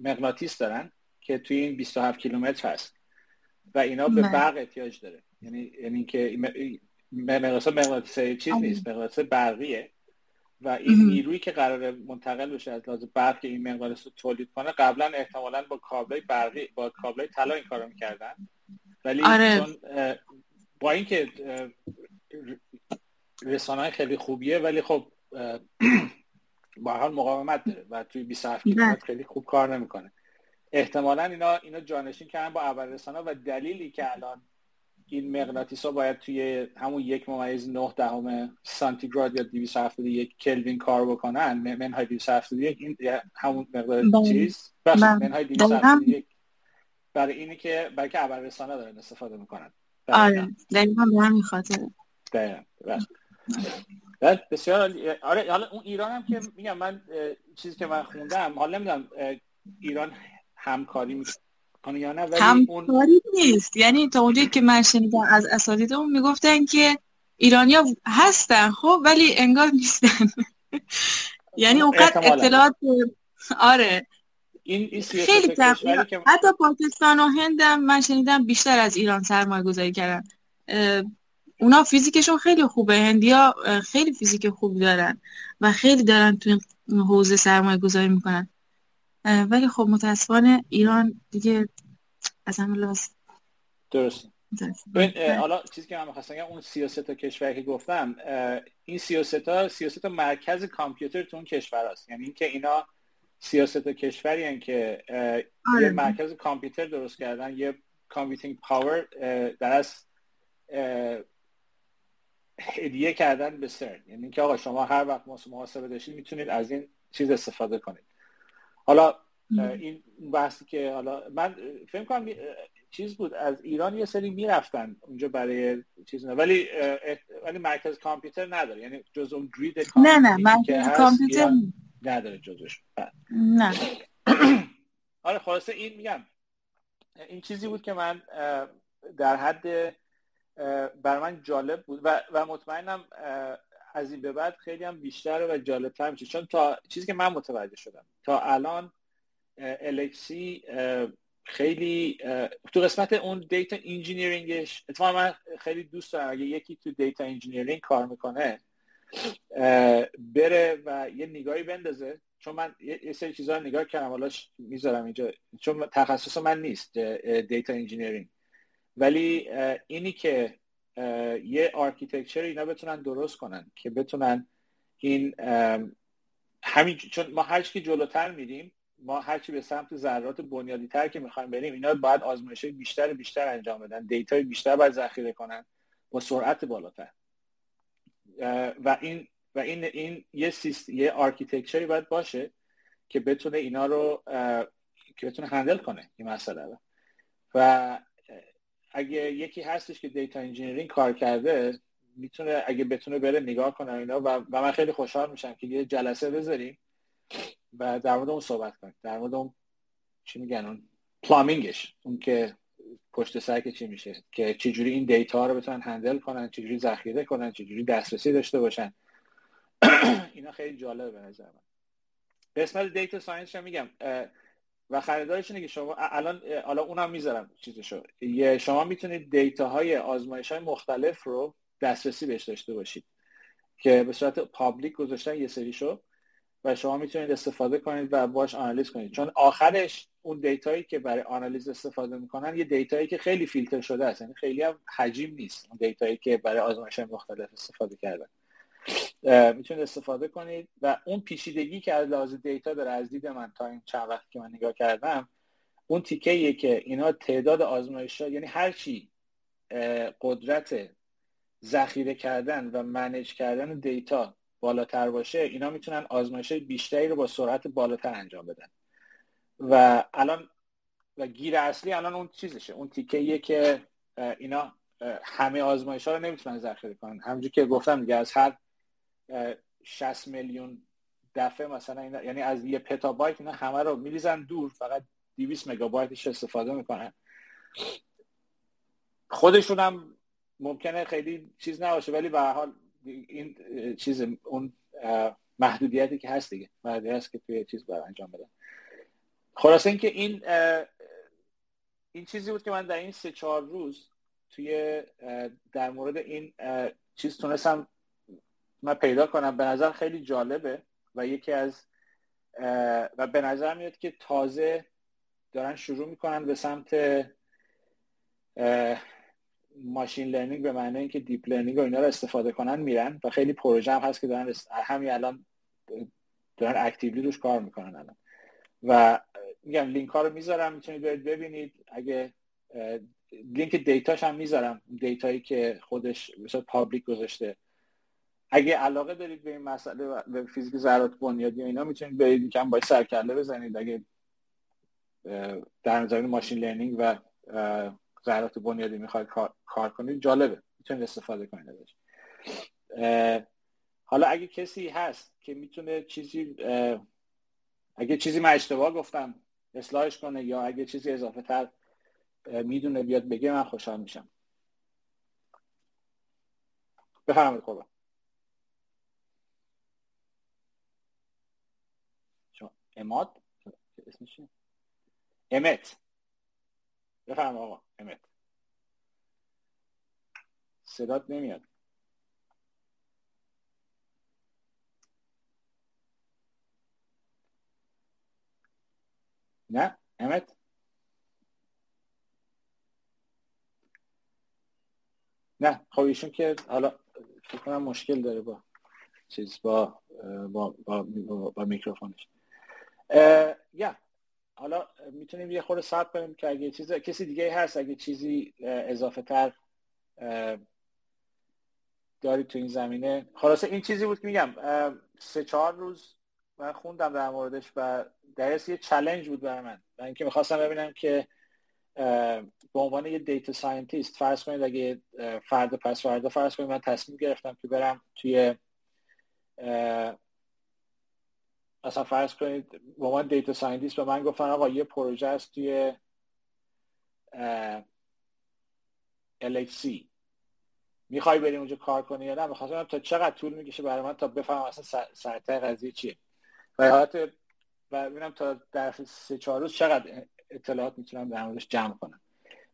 مغناطیس دارن که توی این 27 کیلومتر هست و اینا به بله. برق احتیاج داره. یعنی یعنی که مغناطیس چیز نیست مغناطیس برقیه. و این نیرویی که قرار منتقل بشه از لحاظ برق این مقدارش رو تولید کنه قبلا احتمالا با کابل برقی با کابل طلا این کارو می‌کردن. ولی آره. چون با اینکه رسانه خیلی خوبیه ولی خب با حال مقاومت داره و توی 27 کیلومتر خیلی خوب کار نمی‌کنه. احتمالا اینا اینا جانشین کردن با اول رسانه و دلیلی که الان این مغناطیس ها باید توی همون یک ممیز نه دهم سانتیگراد یا 271 کلوین کار بکنن. منهای 271 این همون مقدار بله. چیز. بله. منهای 271 برای اینی که برای که اول رسانه دارن استفاده می‌کنن. آره دقیقا به همین خاطر. بله بسیار آره حالا اون ایران هم که میگم من چیزی که من خوندم حالا نمی‌دونم ایران همکاری می‌کنه. یا نه ولی همکاری نیست. یعنی تا اونجایی که من شنیدم از اساتید اون می‌گفتن که ایرانیا هستن خب ولی انگار نیستن. یعنی اونقدر اطلاعات آره. این, این خیلی که... حتی پاکستان و هند هم من شنیدم بیشتر از ایران سرمایه گذاری کردن. اونا فیزیکشون خیلی خوبه. هندیا خیلی فیزیک خوبی دارن و خیلی دارن تو این حوزه سرمایه گذاری می‌کنن. ولی خب متاسفانه ایران دیگه از همه لازم درست حالا چیزی که من می‌خواستم اون 33 تا کشوری که گفتم این 33 تا 33 تا مرکز کامپیوتر تو اون کشور هست. یعنی اینکه اینا 33 تا کشوری هن که آره. یه مرکز کامپیوتر درست کردن یه computing power در از هدیه کردن به سرن. یعنی اینکه آقا شما هر وقت محاسبه داشتید می‌تونید از این چیز استفاده کنید. حالا این بحثی که حالا من فکر کنم چیز بود از ایران یه سری می‌رفتن اونجا برای چیز نه ولی ولی مرکز کامپیوتر نداره یعنی جز اون grid نه نه مرکز کامپیوتر نداره جزش نه. آره خلاصه این میگم این چیزی بود که من در حد بر من جالب بود و, و مطمئنم از این به بعد خیلی هم بیشتر و جالبتر میشه. چون تا چیزی که من متوجه شدم تا الان ال‌اچ‌سی خیلی تو قسمت اون data engineering ش اتفاقا من خیلی دوست دارم اگه یکی تو data engineering کار می‌کنه بره و یه نگاهی بندازه. چون من یه سری چیزها نگاه کردم حالا می‌ذارم اینجا. چون تخصص من نیست data engineering ولی اینی که یه architecture اینا بتونن درست کنن که بتونن این همین چون ما هر که جلوتر میریم ما هرچی به سمت ذرات بنیادی تر که می‌خوایم بریم اینا باید آزمایش بیشتر بیشتر انجام بدن. data ی بیشتر باید ذخیره کنن با سرعت بالاتر. و این و این این یه سیست یه architecture ی باید باشه که بتونه اینا رو که بتونه handle کنه این مسئله رو. و اگه یکی هستش که data engineering کار کرده می‌تونه اگه بتونه بره نگاه کنه اینا و, و من خیلی خوشحال میشم که یه جلسه بذاریم و در مورد اون صحبت کنیم. در مورد اون چی میگن اون plumbing ش اون که پشت سر که چی میشه که چجوری این data رو بتونن handle کنن چجوری ذخیره کنن چجوری دسترسی داشته باشن. اینا خیلی جالبه به نظر من. قسمت data science هم میگم و خریدارش اینه که شما الان حالا اونم می‌ذارم چیزشو. شما می‌تونید data های آزمایش های مختلف رو دسترسی بهش داشته باشید که به صورت public گذاشتن یه سریشو و شما می‌تونید استفاده کنید و باش آنالیز کنید. چون آخرش اون دیتایی که برای آنالیز استفاده می‌کنن یه دیتایی که خیلی فیلتر شده است. یعنی خیلی هم حجیم نیست. اون دیتایی که برای آزمایش مختلف استفاده کردن. می‌تونید استفاده کنید. و اون پیچیدگی که از لحاظ دیتا داره از دید من تا این چند وقت که من نگاه کردم اون تیکه که اینا تعداد آزمایش ها یعنی هر چی قدرت ذخیره کردن و manage کردن دیتا بالاتر باشه اینا می‌تونن آزمایش بیشتری رو با سرعت بالاتر انجام بدن. و الان و گیر اصلی الان اون چیزشه. اون تیکه که اینا همه آزمایش ها رو نمی‌تونن ذخیره کنن. همونجور که گفتم دیگه از هر 60 میلیون دفعه مثلا اینا یعنی از یه پتابایت اینا همه رو میریزن دور فقط 200 مگابایتش استفاده می‌کنن. خودشون هم ممکنه خیلی چیز نباشه ولی به حال این چیز اون محدودیتی که هست دیگه محدودیتی هست که توی چیز باید انجام بدن خلاصه اینکه این این چیزی بود که من در این سه چهار روز توی در مورد این چیز تونستم من پیدا کنم. به نظر خیلی جالبه و یکی از و به نظر میاد که تازه دارن شروع می‌کنن به سمت machine learning به معنی اینکه deep learning و اینا رو استفاده کنن میرن و خیلی پروژه هم هست که دارن همین الان دارن actually روش کار می‌کنن الان. و میگم لینک ها رو می‌ذارم می‌تونید برید ببینید. اگه لینک دیتاش هم می‌ذارم. دیتایی که خودش مثلا public گذاشته. اگه علاقه دارید به این مسئله به فیزیک ذرات بنیادی و اینا می‌تونید برید یکم باید سرکله بزنید. اگه در نظر ماشین لرنینگ و ذرات بنیادی می‌خواید کار, کنید جالبه. می‌تونید استفاده کنید ازش. حالا اگه کسی هست که می‌تونه چیزی اگه چیزی من اشتباه گفتم اصلاحش کنه یا اگه چیزی اضافه تر می‌دونه بیاد بگه من خوشحال میشم. بفرمایید خوبه اماد؟ اسمش امت. بفرم آقا امت. صدات نمیاد. نه؟ امت؟ نه. خب ایشون که حالا فکر کنم مشکل داره با چیز با با, با, با, با میکروفونش. یا. حالا می‌تونیم یه خورده ساعت کنیم که اگه چیز کسی دیگه هست اگه چیزی اضافه تر دارید تو این زمینه. خلاصه این چیزی بود که میگم سه چهار روز من خوندم در موردش و در یه challenge بود برای من. و اینکه می‌خواستم ببینم که به عنوان یه data scientist فرض کنید اگه فردا پس فردا فرض کنید من تصمیم گرفتم که برم توی اصلا فرض کنید به عنوان data scientist به من گفتن آقا یه پروژه است توی LHC می‌خوای بریم اونجا کار کنی یا نه؟ می‌خواستم تا چقدر طول می‌کشه برای من تا بفهمم اصلا سر و ته قضیه چیه. و حالت و ببینم تا در سه چهار روز چقدر اطلاعات می‌تونم در موردش جمع کنم.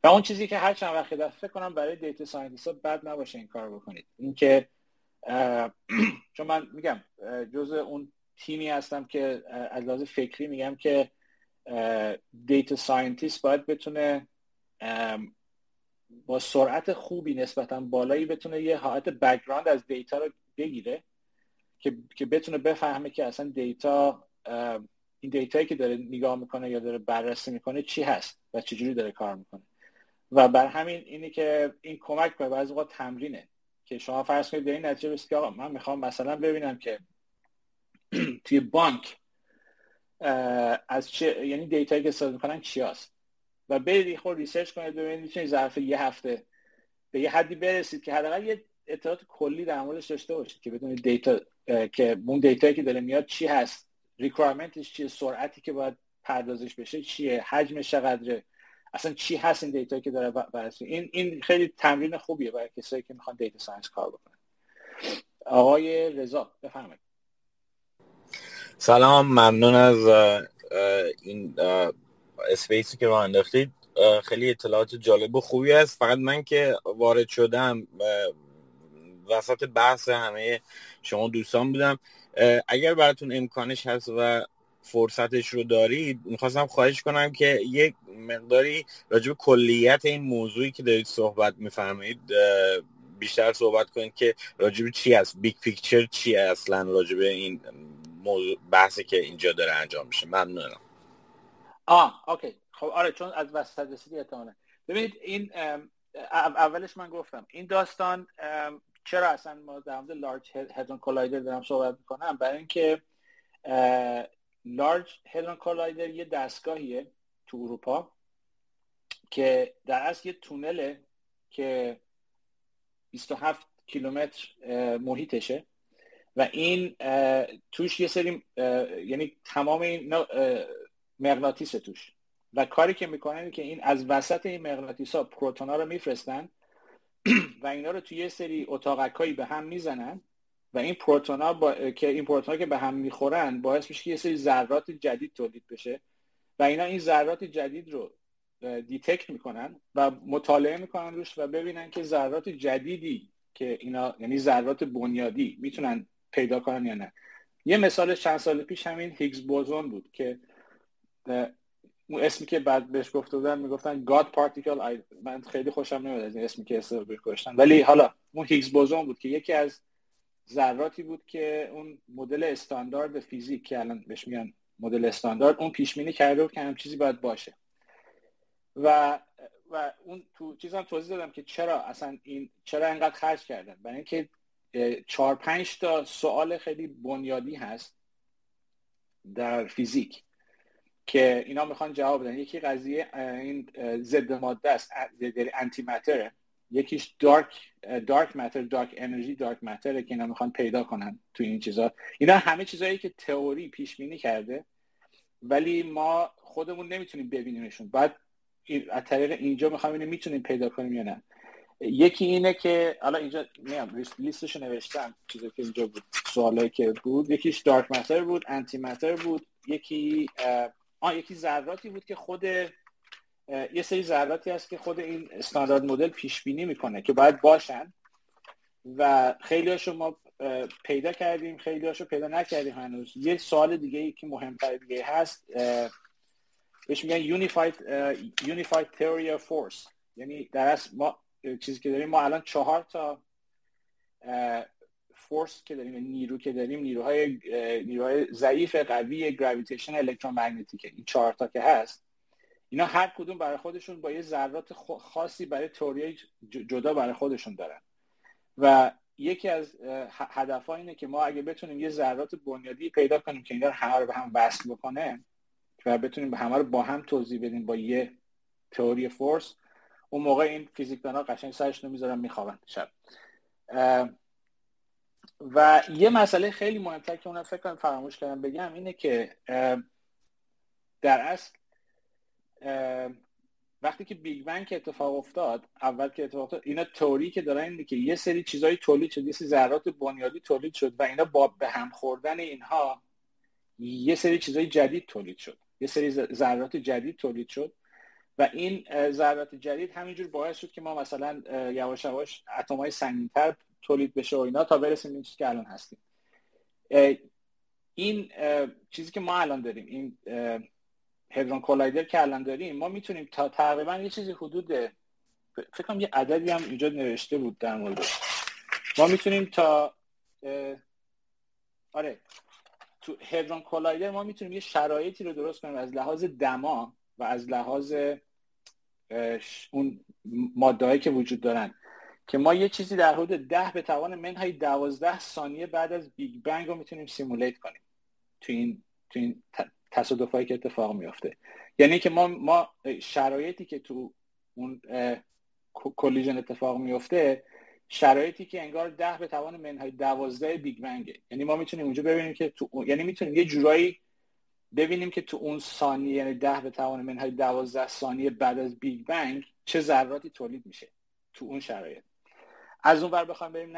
و اون چیزی که هر چند وقت فکر کنم برای data scientist بد نباشه این کار بکنید. اینکه چون من میگم جز اون تیمی هستم که از لحاظ فکری میگم که data scientist باید بتونه با سرعت خوبی نسبتا بالایی بتونه یه حالت background از دیتا رو بگیره که که بتونه بفهمه که اصلا دیتا این دیتایی که داره نگاه می‌کنه یا داره بررسی می‌کنه چی هست و چجوری داره کار می‌کنه. و بر همین اینی که این کمک به بعضی وقت تمرینه که شما فرض کنید به این نتیجه رسید که آقا من می‌خوام مثلا ببینم که توی بانک از چه یعنی دیتایی که استفاده می‌کنن چی هست و برید خود research کنید ببینید می‌تونید ظرف یه هفته به یه حدی برسید که حداقل یه اطلاعات کلی در موردش داشته باشید که بدونید دیتا که اون دیتایی که داره میاد چی هست requirement ش چیه سرعتی که باید پردازش بشه چیه حجمش چقدره اصلا چی هست این دیتا که داره بررسی این این خیلی تمرین خوبیه برای کسایی که می‌خوان data science کار بکنن. آقای رضا بفرمایید. سلام ممنون از این space ی که رو انداختید. خیلی اطلاعات جالب و خوبی است فقط من که وارد شدم وسط بحث همه شما دوستان بودم. اگر براتون امکانش هست و فرصتش رو دارید می‌خواستم خواهش کنم که یک مقداری راجع به کلیت این موضوعی که دارید صحبت میفرمایید بیشتر صحبت کنید که راجع به چی هست big picture چی اصلا راجع به این موضوع بحثی که اینجا داره انجام میشه. ممنونم. آه okay. خب آره چون از وسط رسیدی احتمالا. ببینید این اولش من گفتم این داستان چرا اصلا ما در مورد لارج هدرون کولایدر دارم صحبت می‌کنم؟ برای اینکه لارج هدرون کولایدر یه دستگاهیه تو اروپا که در اصل یه تونله که 27 کیلومتر محیطشه. و این توش یه سری یعنی تمام این مغناطیس توش. و کاری که می‌کنن که این از وسط این مغناطیس ها پروتون ها رو میفرستن و اینا رو توی یه سری اتاقکایی به هم می‌زنن و این پروتون ها با... که این پروتون ها که به هم می‌خورن باعث میشه که یه سری ذرات جدید تولید بشه و اینا این ذرات جدید رو detect می‌کنن و مطالعه می‌کنن روش و ببینن که ذرات جدیدی که اینا یعنی ذرات بنیادی می‌تونن پیدا کنن یا نه. یه مثال چند سال پیش همین هیگز بوزون بود که اون اسمی که بعد بهش گفته بودن می‌گفتن گاد پارتیکل من خیلی خوشم نمیاد از این اسمی که استفاده گذاشتن ولی حالا اون هیگز بوزون بود که یکی از ذراتی بود که اون مدل استاندارد فیزیک که الان بهش میگن مدل استاندارد اون پیش بینی کرده بود که هم چیزی باید باشه. و و اون تو چیزم توضیح دادم که چرا اصلا این چرا انقدر خرج کردن. برای اینکه چهار پنج تا سوال خیلی بنیادی هست در فیزیک که اینا می‌خوان جواب بدن. یکی قضیه این ضد ماده است انتی ماتر یکیش دارک دارک ماتر دارک انرژی دارک ماتر که اینا می‌خوان پیدا کنن تو این چیزا. اینا همه چیزایی که تئوری پیش بینی کرده ولی ما خودمون نمی‌تونیم ببینیمشون. بعد از طریق اینجا می‌خوام اینو می‌تونیم پیدا کنیم یا نه. یکی اینه که حالا اینجا میام لیستش نوشتم چیزی که اینجا بود سوالایی که بود. یکیش دارک ماتر بود انتی ماتر بود. یکی آه یکی ذراتی بود که خود یه سری ذراتی هست که خود این استاندارد مدل پیش بینی می‌کنه که باید باشن. و خیلی هاشو ما پیدا کردیم خیلی هاشو پیدا نکردیم هنوز. یه سوال دیگه ای که مهمتر دیگه هست بهش میگن unified theory of force. یعنی در ما چیزی که داریم. ما الان چهار تا فورس که داریم نیرو که داریم نیروهای نیروهای ضعیف قوی گراویتیشن الکترومگنتیک این چهار تا که هست اینا هر کدوم برای خودشون با یه ذرات خاصی برای توری جدا برای خودشون دارن. و یکی از هدف اینه که ما اگه بتونیم یه ذرات بنیادی پیدا کنیم که اینا رو همه به هم وصل بکنه و بتونیم همه رو با هم توضیح بدیم با یه theory force اون موقع این فیزیکدانا قشنگ سرشون می‌ذارن میخوابن شب. و یه مسئله خیلی مهمتر که اون فکر کنم فراموش کردم بگم اینه که در اصل وقتی که Big Bang اتفاق افتاد اول که اتفاق افتاد اینا تئوری که دارن اینه که یه سری چیزای تولید شد یه سری ذرات بنیادی تولید شد و اینا با به هم خوردن اینها یه سری چیزای جدید تولید شد. یه سری ذرات جدید تولید شد. و این ذرات جدید همینجور باعث شد که ما مثلا یواش یواش اتمای سنگینتر تولید بشه و اینا تا برسیم این که الان هستیم. این چیزی که ما الان داریم این هدرون کولایدر که الان داریم ما می‌تونیم تا تقریبا یه چیزی حدود فکر کنم یه عددی هم اینجا نوشته بود در مورد. ما می‌تونیم تا آره تو Hadron Collider ما می‌تونیم یه شرایطی رو درست کنیم از لحاظ دما و از لحاظ اون مادهایی که وجود دارن. که ما یه چیزی در حدود ده به توان منهای دوازده ثانیه بعد از Big Bang رو می‌تونیم simulate کنیم. تو این تو این تصادفایی که اتفاق میافته. یعنی که ما ما شرایطی که تو اون collision اتفاق میفته شرایطی که انگار ده به توان منهای دوازده Big Bang ه. یعنی ما می‌تونیم اونجا ببینیم که تو یعنی می‌تونیم یه جورایی ببینیم که تو اون ثانیه یعنی ده به توان منهای دوازده ثانیه بعد از Big Bang چه ذراتی تولید میشه تو اون شرایط. از اون ور بخوام بریم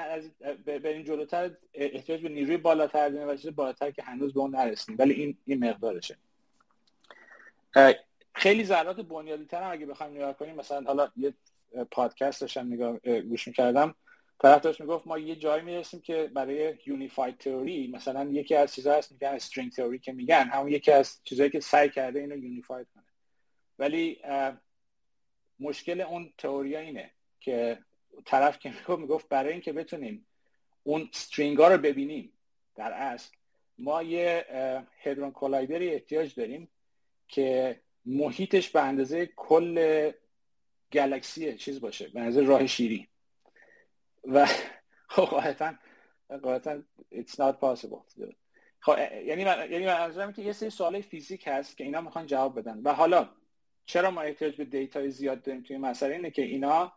بریم جلوتر احتیاج به نیروی بالاتر داریم و چیز بالاتر که هنوز به اون نرسیم. ولی این این مقدارشه. خیلی ذرات بنیادی تر هم اگه بخوایم نگاه کنیم مثلا حالا یه پادکست داشتم نگاه گوش می‌کردم. طرف داشت می‌گفت ما یه جایی می‌رسیم که برای unified theory مثلا یکی از چیزها هست میگن string theory که میگن همون یکی از چیزهایی که سعی کرده اینو unified کنه. ولی مشکل اون تئوری اینه که طرف که می‌گفت برای اینکه بتونیم اون string ها رو ببینیم در اصل ما یه هدرون کولایدری احتیاج داریم که محیطش به اندازه کل گلکسی چیز باشه به اندازه راه شیری. و خب قاعدتا قاعدتا it's not possible خب یعنی من یعنی منظورم که یه سری سوال فیزیک هست که اینا می‌خوان جواب بدن. و حالا چرا ما احتیاج به دیتای زیاد داریم توی مسئله؟ اینه که اینا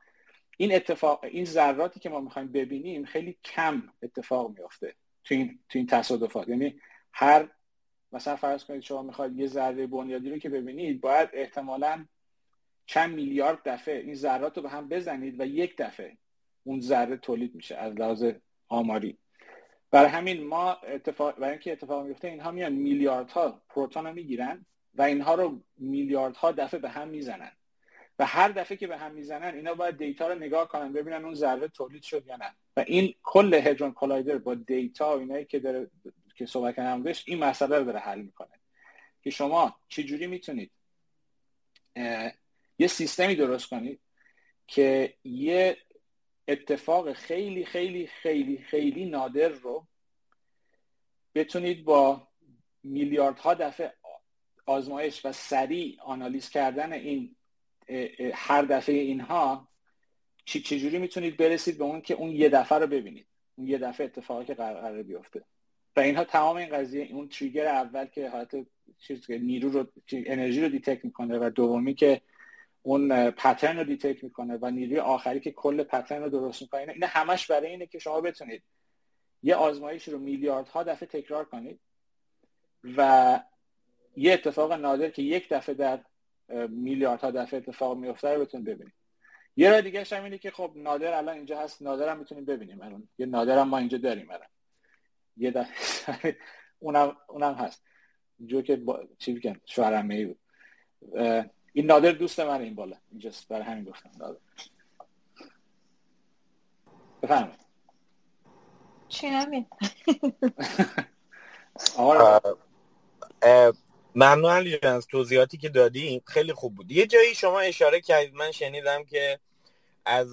این اتفاق این ذراتی که ما می‌خوایم ببینیم خیلی کم اتفاق میافته تو این تو این تصادفات. یعنی هر مثلا فرض کنید شما می‌خواید یه ذره بنیادی رو که ببینید باید احتمالا چند میلیارد دفعه این ذرات رو به هم بزنید و یک دفعه اون ذره تولید میشه از لحاظ آماری. برای همین ما اتفاق برای اینکه اتفاق میفته اینها میان میلیاردها پروتون رو می‌گیرن و اینها رو میلیاردها دفعه به هم می‌زنن. و هر دفعه که به هم می‌زنن اینا باید دیتا رو نگاه کنن ببینن اون ذره تولید شد یا نه. و این کل هدرون کولایدر با دیتا و اینایی که داره که صحبت کردم بهش این مسئله رو داره حل می‌کنه. که شما چجوری می‌تونید یه سیستمی درست کنید که یه اتفاق خیلی خیلی خیلی خیلی نادر رو بتونید با میلیاردها دفعه آزمایش و سریع آنالیز کردن این هر دفعه اینها چجوری می‌تونید برسید به اون که اون یه دفعه رو ببینید؟ اون یه دفعه اتفاقی که قرار بیفته. و اینها تمام این قضیه اون trigger اول که حالت چیز نیرو رو انرژی رو detect می‌کنه و دومی که اون پترن رو detect می‌کنه و نیروی آخری که کل pattern رو درست می‌کنه. اینا همش برای اینه که شما بتونید یه آزمایش رو میلیاردها دفعه تکرار کنید و یه اتفاق نادر که یک دفعه در میلیاردها دفعه اتفاق میفته رو بتونید ببینید. یه راه دیگه هم اینه که خب نادر الان اینجا هست نادر هم می‌تونیم ببینیم الان. یه نادر هم ما اینجا داریم الان. یه دفعه اونم اونم هست. جو که با... چی بگم شوهرم بود. این نادر دوست من این بالا. اینجاست برای همین گفتم نادر. بفرمایید. چی همین ممنون علی از توضیحاتی که دادی. خیلی خوب بود. یه جایی شما اشاره کردید من شنیدم که از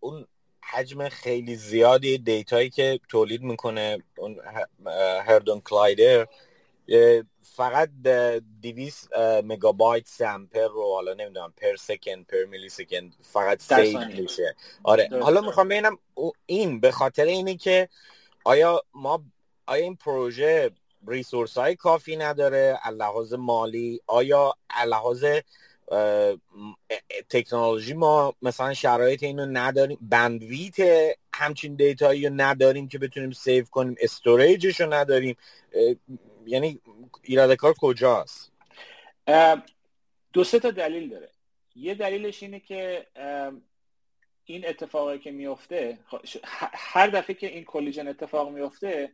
اون حجم خیلی زیادی data یی که تولید می‌کنه اون hadron collider فقط 200 مگابایت سام پر رو حالا نمی‌دونم per second per millisecond فقط save میشه. آره حالا می‌خوام ببینم این به خاطر اینه که آیا ما آیا این پروژه resource های کافی نداره؟ لحاظ مالی آیا لحاظ تکنولوژی ما مثلا شرایط اینو نداریم؟ bandwidth همچین data یی رو نداریم که بتونیم save کنیم storage ش رو نداریم یعنی ایراد کار کجاست دو سه تا دلیل داره. یه دلیلش اینه که این اتفاقی که میفته هر دفعه که این collision اتفاق میفته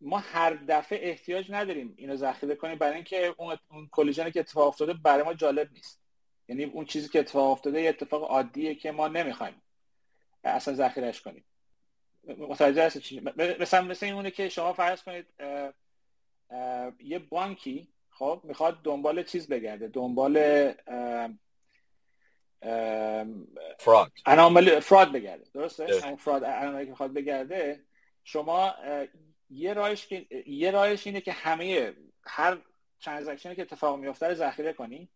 ما هر دفعه احتیاج نداریم اینو ذخیره کنیم. برای اینکه اون کلیژنی که اتفاق افتاده برای ما جالب نیست. یعنی اون چیزی که اتفاق افتاده یه اتفاق عادیه که ما نمی‌خوایم اصلا ذخیرهش کنیم. متوجه مثلا مثل که شما فرض کنید یه بانکی خب می‌خواد دنبال چیز بگرده دنبال فراد فراد بگرده درسته؟ فراد اناملی که می‌خواد بگرده شما یه راهش که یه راهش اینه که همه هر ترانزکشنی که اتفاق میفته رو ذخیره کنی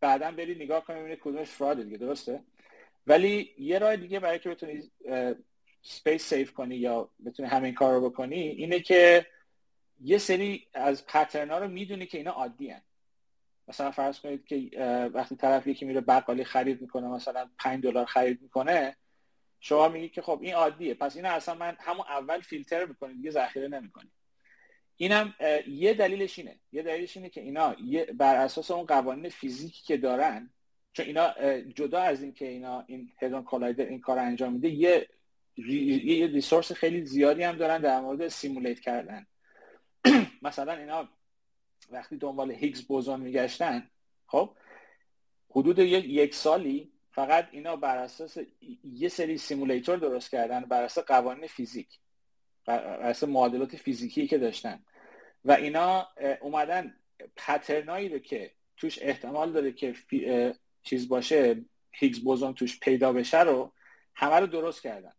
بعدا بری نگاه کنی ببینی کدومش fraud دیگه درسته؟ ولی یه راه دیگه برای که بتونی space save کنی یا بتونی همین کار رو بکنی اینه که یه سری از pattern ا رو می‌دونی که اینا عادی هن. مثلا فرض کنید که وقتی طرف یکی میره بقالی خرید می‌کنه مثلا 5 دلار خرید می‌کنه شما میگی که خب این عادیه. پس این اصلا من همون اول فیلتر می‌کنید دیگه ذخیره نمی‌کنید. اینم یه دلیلش اینه. یه دلیلش اینه که اینا بر اساس اون قوانین فیزیکی که دارن چون اینا جدا از این که اینا این هدون کولایدر این کار انجام میده یه یه ریسورس خیلی زیادی هم دارن در مورد سیمولیت کردن. مثلا اینا وقتی دنبال هیگز بوزون میگشتن خب حدود یک سالی فقط اینا بر اساس یه سری سیمولیتور درست کردن بر اساس قوانین فیزیک بر اساس معادلات فیزیکی که داشتن. و اینا اومدن پترنایی رو که توش احتمال داره که چیز باشه هیگز بوزون توش پیدا بشه رو همه رو درست کردن.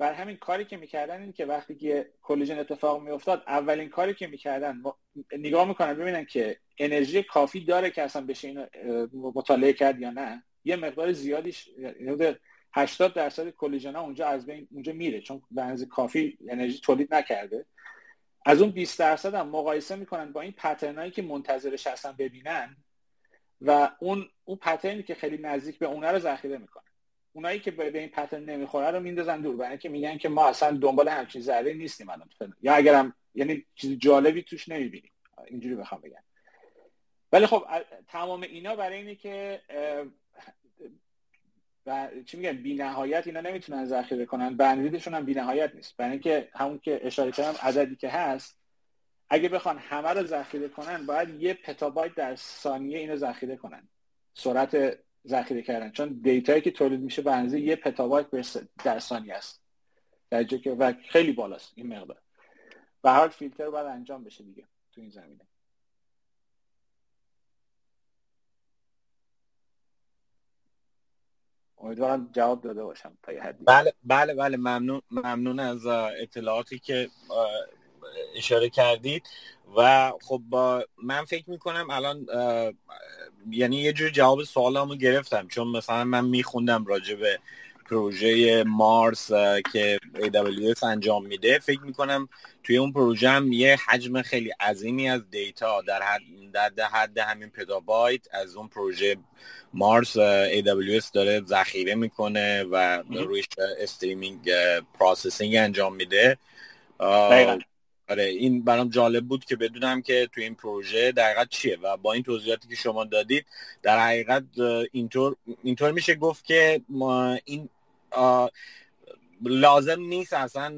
بر همین کاری که می‌کردن این که وقتی که کلیژن اتفاق میافتاد اولین کاری که می‌کردن نگاه می‌کنن ببینن که انرژی کافی داره که اصلا بشه اینو مطالعه کرد یا نه. یه مقدار زیادیش 80 یعنی درصد کلیژن ها اونجا از بین اونجا میره چون به کافی انرژی تولید نکرده. از اون 20 درصد هم مقایسه می‌کنن با این پترنایی که منتظرش هستن ببینن و اون اون پترنی که خیلی نزدیک به اونه رو ذخیره می‌کنن. اونایی که به این پترن نمی‌خوره رو میندازن دور برای اینکه میگن که ما اصلا دنبال همچین ذره نیستیم الان یا اگرم یعنی چیز جالبی توش نمی‌بینیم. اینجوری بخوام بگم. ولی خب تمام اینا برای اینه که و چی میگن بی نهایت اینا نمی‌تونن ذخیره کنن. بندویدشون هم بی نهایت نیست. برای اینکه همون که اشاره کردم عددی که هست اگه بخوان همه رو ذخیره کنن باید یه پتابایت در ثانیه اینو ذخیره کنن. سرعت ذخیره کردن. چون دیتایی که تولید میشه به اندازه یه پتابایت در ثانیه است. در که و خیلی بالاست این مقدار. و هر فیلتر باید انجام بشه دیگه تو این زمینه. امیدوارم جواب داده باشم تا یه حدی. بله بله بله. ممنون ممنون از اطلاعاتی که اشاره کردید و خب من فکر می‌کنم الان یعنی یه جور جواب سوالمو گرفتم چون مثلا من میخوندم راجع به پروژه مارس که AWS انجام میده. فکر می‌کنم توی اون پروژه هم یه حجم خیلی عظیمی از data در حد, در حد همین پتابایت از اون پروژه مارس AWS داره ذخیره می‌کنه و رویش streaming processing انجام میده. آره این برام جالب بود که بدونم که تو این پروژه دقیقا چیه و با این توضیحاتی که شما دادید در حقیقت اینطور اینطور میشه گفت که ما این لازم نیست اصلا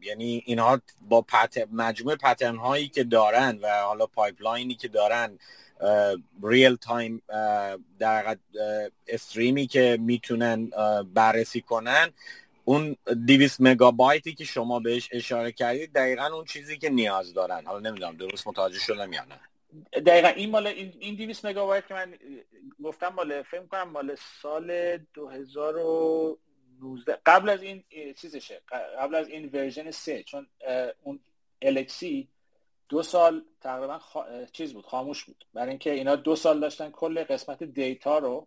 یعنی اینها با پت... مجموعه pattern هایی که دارن و حالا pipeline ی که دارن real time در stream ی که می‌تونن بررسی کنن اون 200 مگابایتی که شما بهش اشاره کردید دقیقا اون چیزی که نیاز دارن. حالا نمی‌دونم درست متوجه شدم یا نه. دقیقا این مال این, این 200 مگابایت که من گفتم مال فکر کنم مال سال 2019 قبل از این چیزشه. قبل از این ورژن 3 چون اون الکسی دو سال تقریبا چیز بود خاموش بود. برای اینکه اینا دو سال داشتن کل قسمت دیتا رو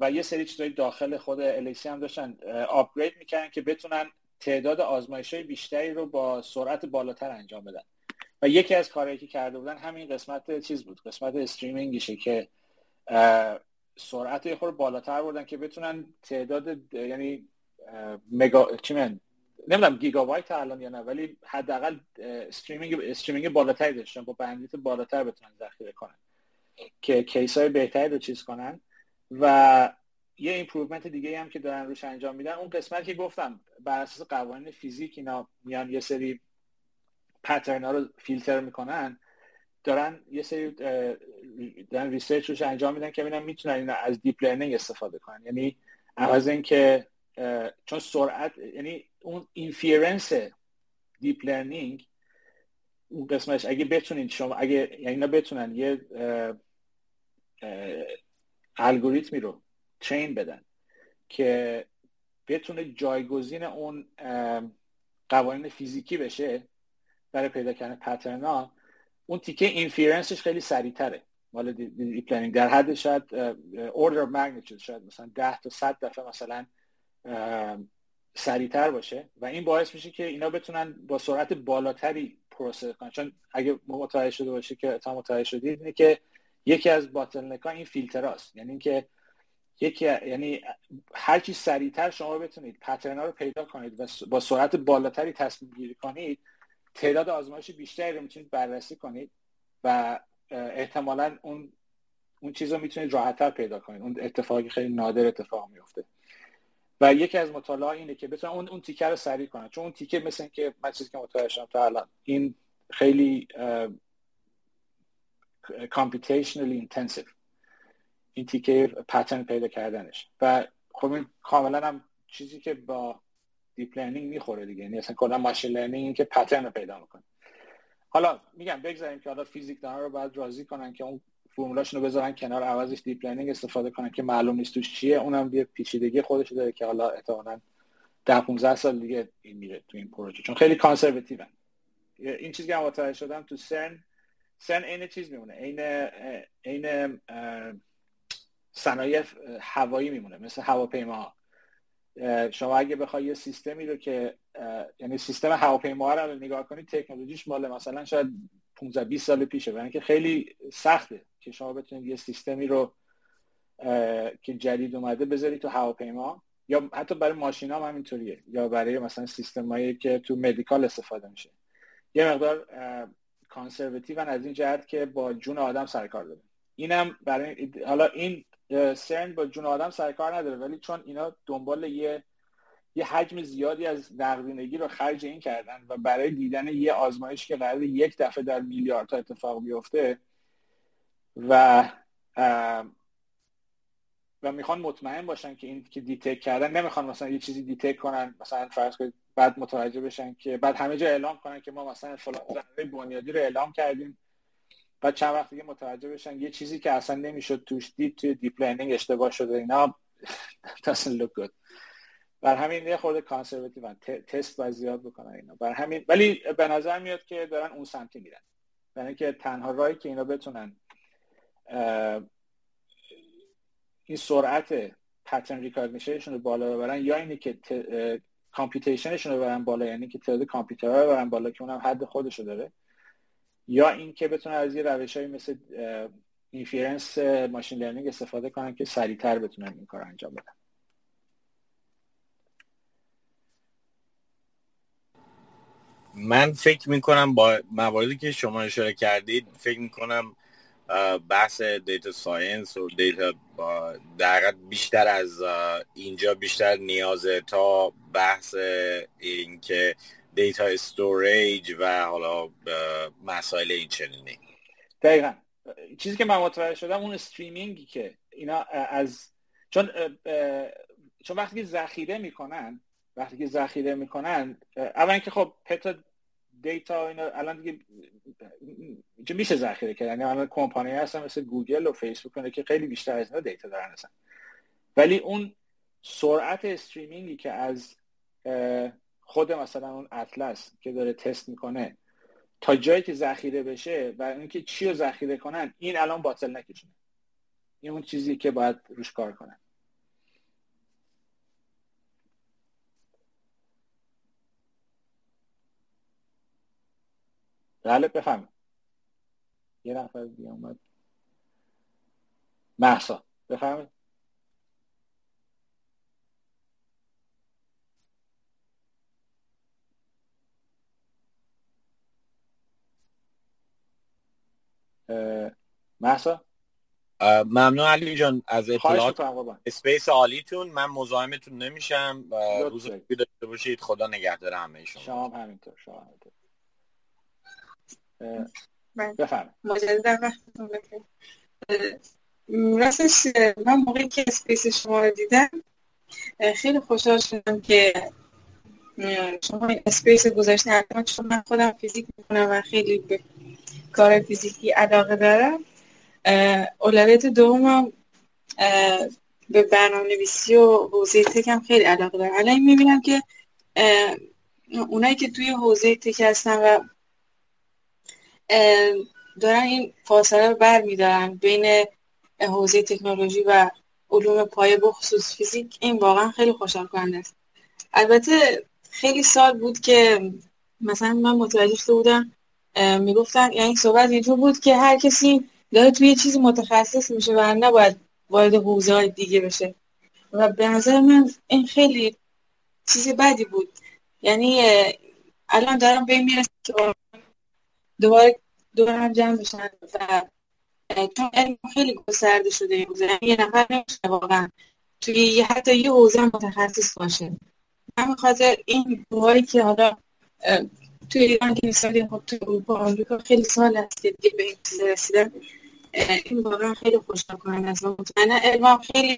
و یه سری چیزای داخل خود الکسی هم داشتن. آپگرید می‌کنن که بتونن تعداد آزمایش های بیشتری رو با سرعت بالاتر انجام بدن. و یکی از کارهایی که کرده بودن همین قسمت چیز بود قسمت streaming یشه که سرعت یه خورده بالاتر بردن که بتونن تعداد یعنی مگا چی من نمی‌دونم گیگابایت الان یا نه ولی حداقل streaming streaming بالاتری داشتن با bandwidth بالاتر بتونن ذخیره کنن. که case های بهتری رو چیز کنن. و یه improvement دیگه هم که دارن روش انجام میدن اون قسمت که گفتم بر اساس قوانین فیزیک اینا میان یه سری pattern ها رو فیلتر می‌کنن دارن یه سری دارن research روش انجام میدن که ببینن می‌تونن اینا از deep learning استفاده کنن. یعنی عوض اینکه چون سرعت یعنی اون inference deep learning اون قسمش اگه بتونین شما اگه یعنی اینا بتونن یه الگوریتمی رو train بدن که بتونه جایگزین اون قوانین فیزیکی بشه برای پیدا کردن pattern ها اون تیکه inference ش خیلی سریعتره. مال deep learning در حد شاید order magnitude شاید مثلا 10 تا 100 دفعه مثلا سریعتر باشه. و این باعث میشه که اینا بتونن با سرعت بالاتری process کنن. چون اگه متوجه شده باشه که تا متوجه شدید اینه که یکی از bottleneck ها این فیلتراست. یعنی اینکه یکی یعنی هر چی سریعتر شما بتونید پترن ها رو پیدا کنید و با سرعت بالاتری تصمیم گیری کنید تعداد آزمایش بیشتری رو می‌تونید بررسی کنید و احتمالا اون اون چیز رو می‌تونید راحتتر پیدا کنید. اون اتفاقی خیلی نادر اتفاق میفته و یکی از مطالعه اینه که بتونن اون اون تیکه رو سریع کنن. چون اون تیکه مثل که من چیزی که متوجه شدم تا الان این خیلی computationally intensive. این تیکه pattern پیدا کردنش. و خب این کاملا هم چیزی که با deep learning می‌خوره دیگه. یعنی اصلا کلا machine learning که pattern رو پیدا می‌کنه. حالا میگم بگذاریم که حالا فیزیک دانا رو باید راضی کنن که اون فرمولاشون رو بذارن کنار عوضش deep learning استفاده کنن که معلوم نیست توش چیه. اونم یه پیچیدگی خودش داره که حالا احتمالاً ده 15 سال دیگه این میره تو این پروژه. چون خیلی conservative این چیزی که متوجه شدم تو سرن سرن عین چیز میمونه؟ عین عین صنایع هوایی میمونه مثل هواپیما. شما اگه بخوای یه سیستمی رو که یعنی سیستم هواپیما رو نگاه کنید تکنولوژیش مال مثلا شاید 15 20 سال پیشه برای اینکه خیلی سخته که شما بتونید یه سیستمی رو که جدید اومده بذاری تو هواپیما یا حتی برای ماشین هم همینطوریه یا برای مثلا سیستم که تو مدیکال استفاده میشه. یه مقدار conservative از این جهت که با جون آدم سرکار داره. اینم برای حالا این سرن با جون آدم سرکار نداره ولی چون اینا دنبال یه یه حجم زیادی از نقدینگی رو خرج این کردن و برای دیدن یه آزمایش که قرار یک دفعه در میلیاردها اتفاق بیفته و و می‌خوان مطمئن باشن که این که detect کردن نمی‌خوان مثلا یه چیزی detect کنن مثلا فرض کنید بعد متوجه بشن که بعد همه جا اعلام کنن که ما مثلا فلان بنیادی رو اعلام کردیم. بعد چند وقت دیگه متوجه بشن یه چیزی که اصلا نمی‌شد توش دید توی deep learning اشتباه شده اینا. Doesn't look good. بر همین یه خورده conservative تست باید زیاد بکنن اینا. بر همین ولی به نظر میاد که دارن اون سمتی میرن. یعنی که تنها راهی که اینا بتونن این سرعت pattern recognition شون رو بالا ببرن یا اینی که computation شون رو ببرن بالا یعنی که تعداد کامپیوترها رو ببرن بالا که اونم حد خودشو داره. یا اینکه بتونن از یه روش های مثل inference machine learning استفاده کنن که سریعتر بتونن این کار انجام بدن. من فکر می‌کنم با مواردی که شما اشاره کردید فکر می‌کنم بحث data science و data در بیشتر از اینجا بیشتر نیازه تا بحث این که data storage و حالا مسائل این چنینی دقیقا. چیزی که من متوجه شدم اون streaming ی که اینا از چون چون وقتی ذخیره می‌کنن وقتی که ذخیره می‌کنن اول که خب peta data اینا الان دیگه میشه ذخیره کردن یعنی الان کمپانی هستن مثل گوگل و فیسبوک که خیلی بیشتر از اینا data دارن هستن ولی اون سرعت استریمینگی که از خود مثلا اون اطلس که داره تست می‌کنه تا جایی که ذخیره بشه و اینکه چی رو ذخیره کنن این الان باطل نکشونه. این اون چیزی که باید روش کار کنن. بله بفهم یه نفر دیگه اومد. محسا بفهمید. محسا؟ ممنون علی جان از اطلاعات اسپیس عالیتون. من مزاحمتون نمیشم. روز خوبی داشته باشید. خدا نگهدار همه شما. شما همینطور شما همینطور. بفرمایید راستش من موقعی که space شما رو دیدم خیلی خوشحال شدم که شما space گذاشتین. چون من خودم فیزیک می‌خونم و خیلی به کار فیزیکی علاقه دارم اولویت دومم به برنامه نویسی و حوزه tech خیلی علاقه دارم. الان می‌بینم که اونایی که توی حوزه تک هستن و دارن این فاصله رو بر میدارن بین حوزه تکنولوژی و علوم پایه بخصوص فیزیک این واقعا خیلی خوشحال کننده است. البته خیلی سال بود که مثلا من متوجه شده بودم می‌گفتن یعنی صحبت اینجور بود که هر کسی داره توی چیزی متخصص میشه و نباید وارد حوزه های دیگه بشه. و به نظر من این خیلی چیز بدی بود. یعنی الان دارم به می‌رسه که دوباره دور هم جمع بشن و چون علم خیلی گسترده شده این یعنی یه نفر نمیشه واقعا توی یه حتی یه حوزه متخصص باشه. همین خاطر این دوهایی که حالا توی ایران که مثال خب توی اروپا آمریکا خیلی سال هست که دیگه به این چیز رسیدن این واقعا خیلی خوشحال کننده است مطمئنا علم خیلی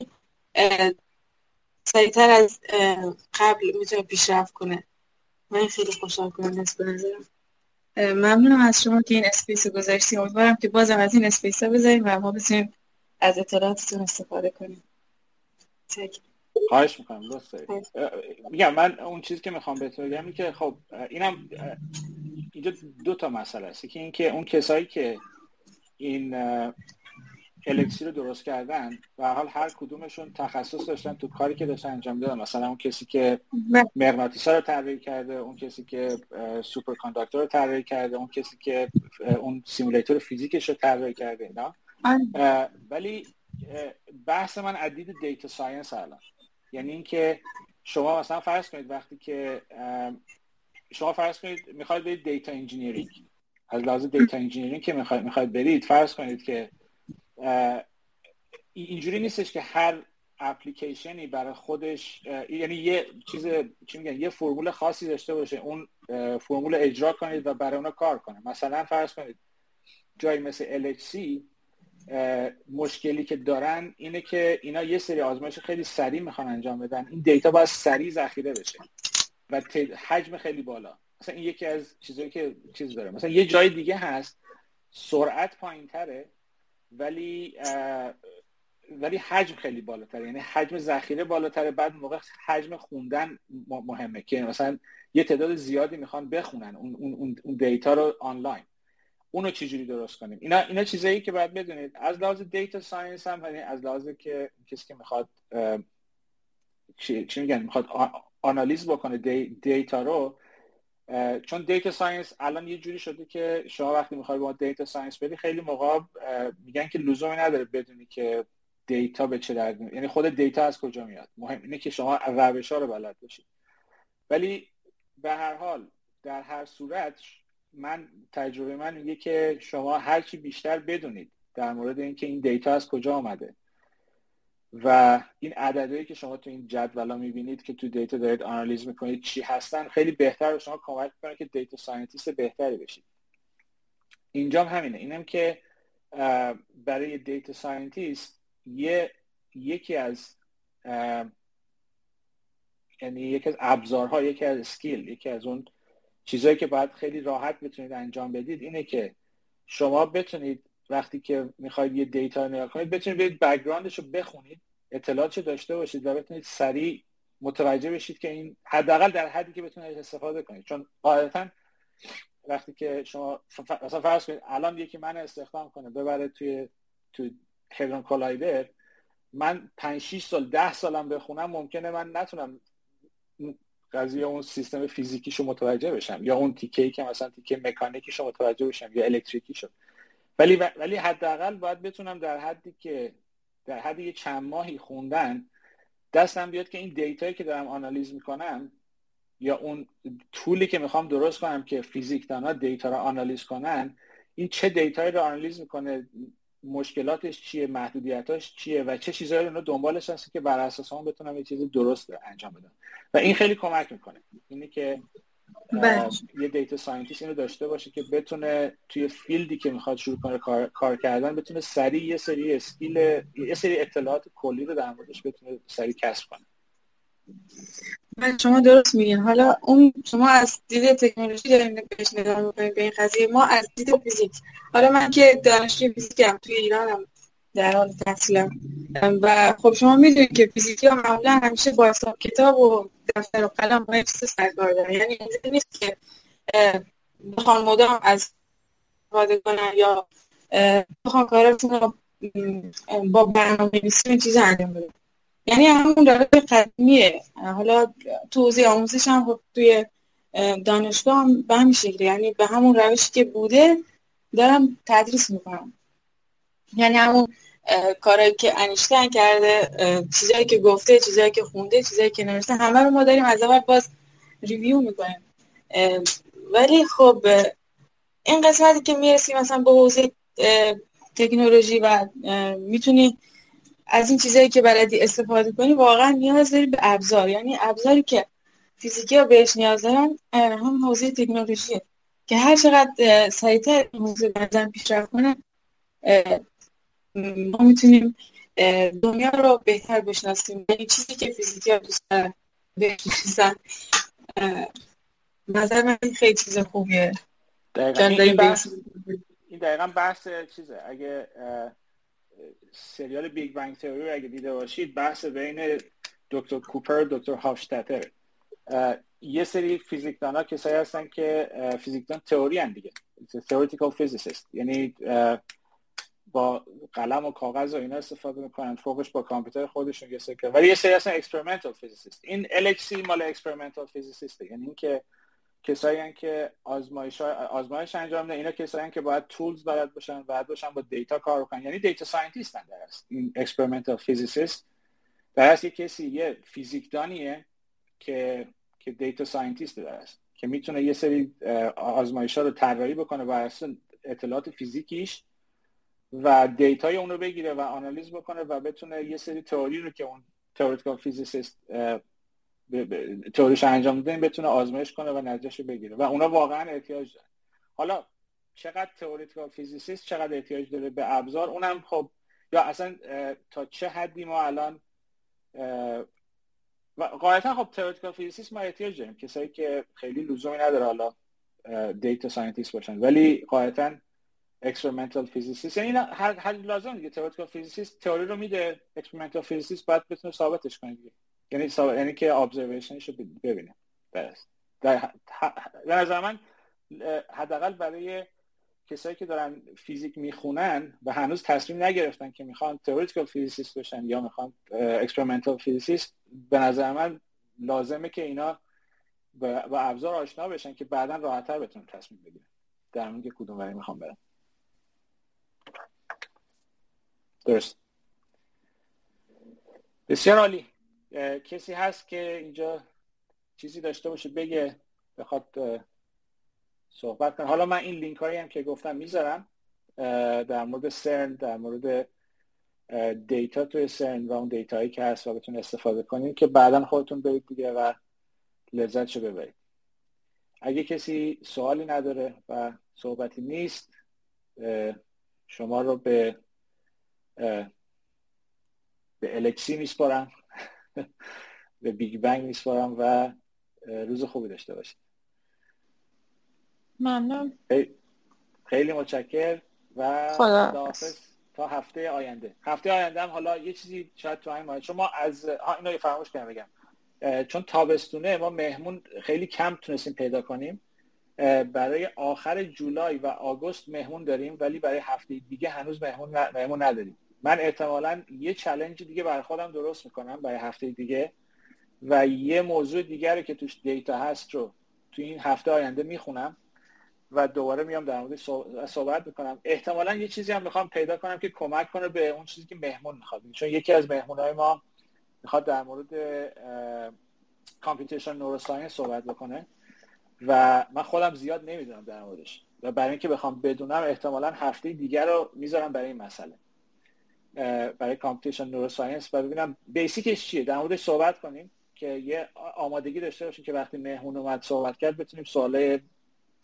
سریعتر از قبل می‌تونه پیشرفت کنه. من خیلی خوشحال کننده است به نظرم. ممنونم از شما که این space رو گذاشتین امیدوارم که بازم از این space ها بذارین و ما بتونیم از اطلاعاتتون استفاده کنیم. خواهش می‌کنم دوست میگم من اون چیزی که می‌خوام بهتون بگم که خب اینم اینجا دو تا مسئله است. که اینکه اون کسایی که این LHC رو درست کردن و حال هر کدومشون تخصص داشتن تو کاری که داشتن انجام دادن مثلا اون کسی که. مغناطیس رو طراحی کرده اون کسی که superconductor رو طراحی کرده اون کسی که اون simulator فیزیکش رو طراحی کرده اینا بله. ولی بحث من از دید data science الان یعنی اینکه شما مثلا فرض کنید وقتی که شما فرض کنید می‌خواید برید data engineering از لحاظ data engineering که می‌خواید می‌خواید برید فرض کنید که اینجوری نیستش که هر اپلیکیشنی برای خودش یعنی یه چیز چی میگن یه فرمول خاصی داشته باشه اون فرمول اجرا کنید و برای اونا کار کنه. مثلا فرض کنید جایی مثل LHC مشکلی که دارن اینه که اینا یه سری آزمایش خیلی سریع می‌خوان انجام بدن. این data باید سریع ذخیره بشه و حجم خیلی بالا. مثلا این یکی از چیزایی که چیز داره. مثلا یه جای دیگه هست سرعت پایین تره ولی ولی حجم خیلی بالاتره. یعنی حجم ذخیره بالاتره بعد موقع حجم خوندن مهمه که مثلا یه تعداد زیادی می‌خوان بخونن اون, اون, اون data رو آنلاین. اونو چجوری درست کنیم؟ اینا اینا چیزایی که باید بدونید. از لحاظ data science هم یعنی از لحاظ که کسی که می‌خواد چی, چی میگن؟ می‌خواد آنالیز بکنه دی، data رو چون data science الان یه جوری شده که شما وقتی می‌خوای با data science بدی خیلی موقع میگن که لزومی نداره بدونی که data به چه درد یعنی خود data از کجا میاد؟ مهم اینه که شما روش ها رو بلد باشید ولی به هر حال در هر صورت من تجربه من میگه که شما هر چی بیشتر بدونید در مورد اینکه این data از کجا آمده و این عددهایی که شما تو این جدولا می‌بینید که تو data دارید آنالیز می‌کنید چی هستن خیلی بهتر به شما کمک می‌کنه که data scientist بهتری بشید. اینجا همینه. اینم که برای data scientist یه یکی از یعنی یکی از ابزارها یکی از skill یکی از اون چیزهایی که باید خیلی راحت بتونید انجام بدید اینه که شما بتونید وقتی که می‌خواید یه data نگاه کنید بتونید برید background ش رو بخونید اطلاعاتش داشته باشید و بتونید سریع متوجه بشید که این حداقل در حدی که بتونید استفاده کنید. چون قاعدتا وقتی که شما مثلا فرض کنید الان یکی من استخدام کنه ببره توی تو هدرون کولایدر من 5 6 سال 10 سالم بخونم ممکنه من نتونم قضیه اون سیستم فیزیکیشو متوجه بشم یا اون تیکه که مثلا تیکه مکانیکیشو متوجه بشم یا الکتریکیشو. ولی ولی حداقل باید بتونم در حدی که در حدی یه چند ماهی خوندن دستم بیاد که این data یی که دارم آنالیز می‌کنم یا اون tool ی که می‌خوام درست کنم که فیزیکدانا data رو آنالیز کنن این چه data یی رو آنالیز می‌کنه مشکلاتش چیه محدودیتاش چیه و چه چیزایی رو دنبالش هست که بر اساس اون بتونم یه چیز درست انجام بدم و این خیلی کمک می‌کنه اینه که. یه data scientist اینو داشته باشه که بتونه توی field ی که می‌خواد شروع کنه کار, کار کردن بتونه سریع یه سری skill یه سری اطلاعات کلی رو در موردش بتونه سریع کسب کنه. بله شما درست میگین. حالا اون شما از دید تکنولوژی داریم بهش نگاه می‌کنیم به این قضیه ما از دید فیزیک. حالا من که دانشجوی فیزیکم توی ایرانم. در حال تحصیلم. و خب شما می‌دونید که فیزیکی ها معمولا همیشه با حساب کتاب و دفتر و قلم با حفظ سرکار دارن. یعنی اینجوری نیست که بخوان مدام از استفاده کنن یا بخوان کارشون رو با برنامه نویسی چیز انجام بدن. یعنی همون روش قدیمیه حالا تو حوزه آموزش هم خب توی دانشگاه هم به همین شکلی یعنی به همون روشی که بوده دارم تدریس می‌کنم. یعنی همون کارهایی که انیشتن کرده چیزایی که گفته چیزایی که خونده چیزایی که نوشته همه رو ما داریم از اول باز ریویو می‌کنیم. ولی خب این قسمتی که می‌رسیم مثلا به حوزه تکنولوژی و می‌تونی از این چیزایی که بلدی استفاده کنی واقعا نیاز داری به ابزار. یعنی ابزاری که فیزیکی ها بهش نیاز دارن هم حوزه تکنولوژیه. که هر چقدر سریعتر حوزه بردن پیشرفت کنه ما می‌تونیم دنیا رو بهتر بشناسیم. یعنی چیزی که فیزیکی ها دوست بشناسن نظر من خیلی چیز خوبیه. این بحث, این دقیقا بحث چیزه. اگه سریال Big Bang Theory رو اگه دیده باشید بحث بین دکتر کوپر و دکتر هافستتر. یه سری فیزیکدان ها کسایی هستن که فیزیکدان تئوری هم دیگه. Theoretical physicist. یعنی با قلم و کاغذ و اینا استفاده می‌کنن. فوقش با کامپیوتر خودشون یه سری ولی یه سری هستن experimental physicist این LHC مال experimental physicist یعنی اینکه کسایی که آزمایش آزمایش انجام میدن. اینا کسایی که باید tools بلد باشن باید باشن با data کار کنن. یعنی data scientist در اصل این experimental physicist در اصل یه کسی یه فیزیکدانیه که که data scientist در اصل که می‌تونه یه سری آزمایش ها رو طراحی بکنه و اطلاعات فیزیکیش و data ی اون رو بگیره و آنالیز بکنه و بتونه یه سری تئوری رو که اون theoretical physicist تئوریش انجام داده بتونه آزمایش کنه و نتیجه‌ش بگیره. و اونا واقعا احتیاج دارن. حالا چقدر theoretical physicist چقدر احتیاج داره به ابزار اونم خب یا اصلا تا چه حدی ما الان و قاعدتا خب theoretical physicist ما احتیاج داریم. کسایی که خیلی لزومی نداره حالا data scientist باشن. ولی قاعدتا experimental physicist یعنی هر هر لازم دیگه. theoretical physicist تئوری رو میده. experimental physicist باید بتونه ثابتش کنه دیگه. یعنی یعنی که observation ش رو ببینه. پس در نظر من حداقل برای کسایی که دارن فیزیک می‌خونن و هنوز تصمیم نگرفتن که می‌خوان theoretical physicist بشن یا می‌خوان experimental physicist به نظر من لازمه که اینا با ابزار آشنا بشن که بعدا راحتتر بتونن تصمیم بگیرن. در مورد کدوم وری می‌خوام برم درست. بسیار عالی. کسی هست که اینجا چیزی داشته باشه بگه بخواد صحبت کنه. حالا من این لینک هایی هم که گفتم می‌ذارم در مورد سرن در مورد دیتا توی سرن و اون دیتایی که هست و بتون استفاده کنید که بعدا خودتون برید دیگه و لذت شو ببرید. اگه کسی سوالی نداره و صحبتی نیست شما رو به به الکسی میسپارم. به بیگ بنگ میسپارم و روز خوبی داشته باشید. ممنون. خیلی متشکر و خداحافظ تا هفته آینده. هفته آینده هم حالا یه چیزی شاید تو این چون ما از ها اینو فراموش کنم بگم. چون تابستونه ما مهمون خیلی کم تونستیم پیدا کنیم. برای آخر جولای و آگوست مهمون داریم ولی برای هفته دیگه هنوز مهمون, مهمون نداریم. من احتمالا یه چلنج دیگه برای خودم درست می‌کنم برای هفته دیگه و یه موضوع دیگری که توش دیتا هست رو تو این هفته آینده می‌خونم و دوباره میام در مورد صحبت می‌کنم. احتمالا یه چیزی هم می‌خوام پیدا کنم که کمک کنه به اون چیزی که مهمون می‌خواد. چون یکی از مهمونهای ما می‌خواد در مورد computation neuroscience صحبت بکنه و من خودم زیاد نمی‌دونم در موردش. و برای اینکه بخوام بدونم احتمالا هفته دیگر رو می‌ذارم برای این مسئله. برای computation neuroscience و ببینم basic ش چیه؟ در موردش صحبت کنیم که یه آمادگی داشته باشیم که وقتی مهمون اومد صحبت کرد بتونیم سوالای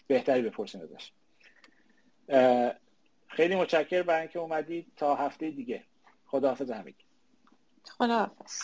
بهتری بپرسیم ازش. خیلی متشکر برای اینکه اومدید تا هفته دیگه. خداحافظ همگی. خداحافظ.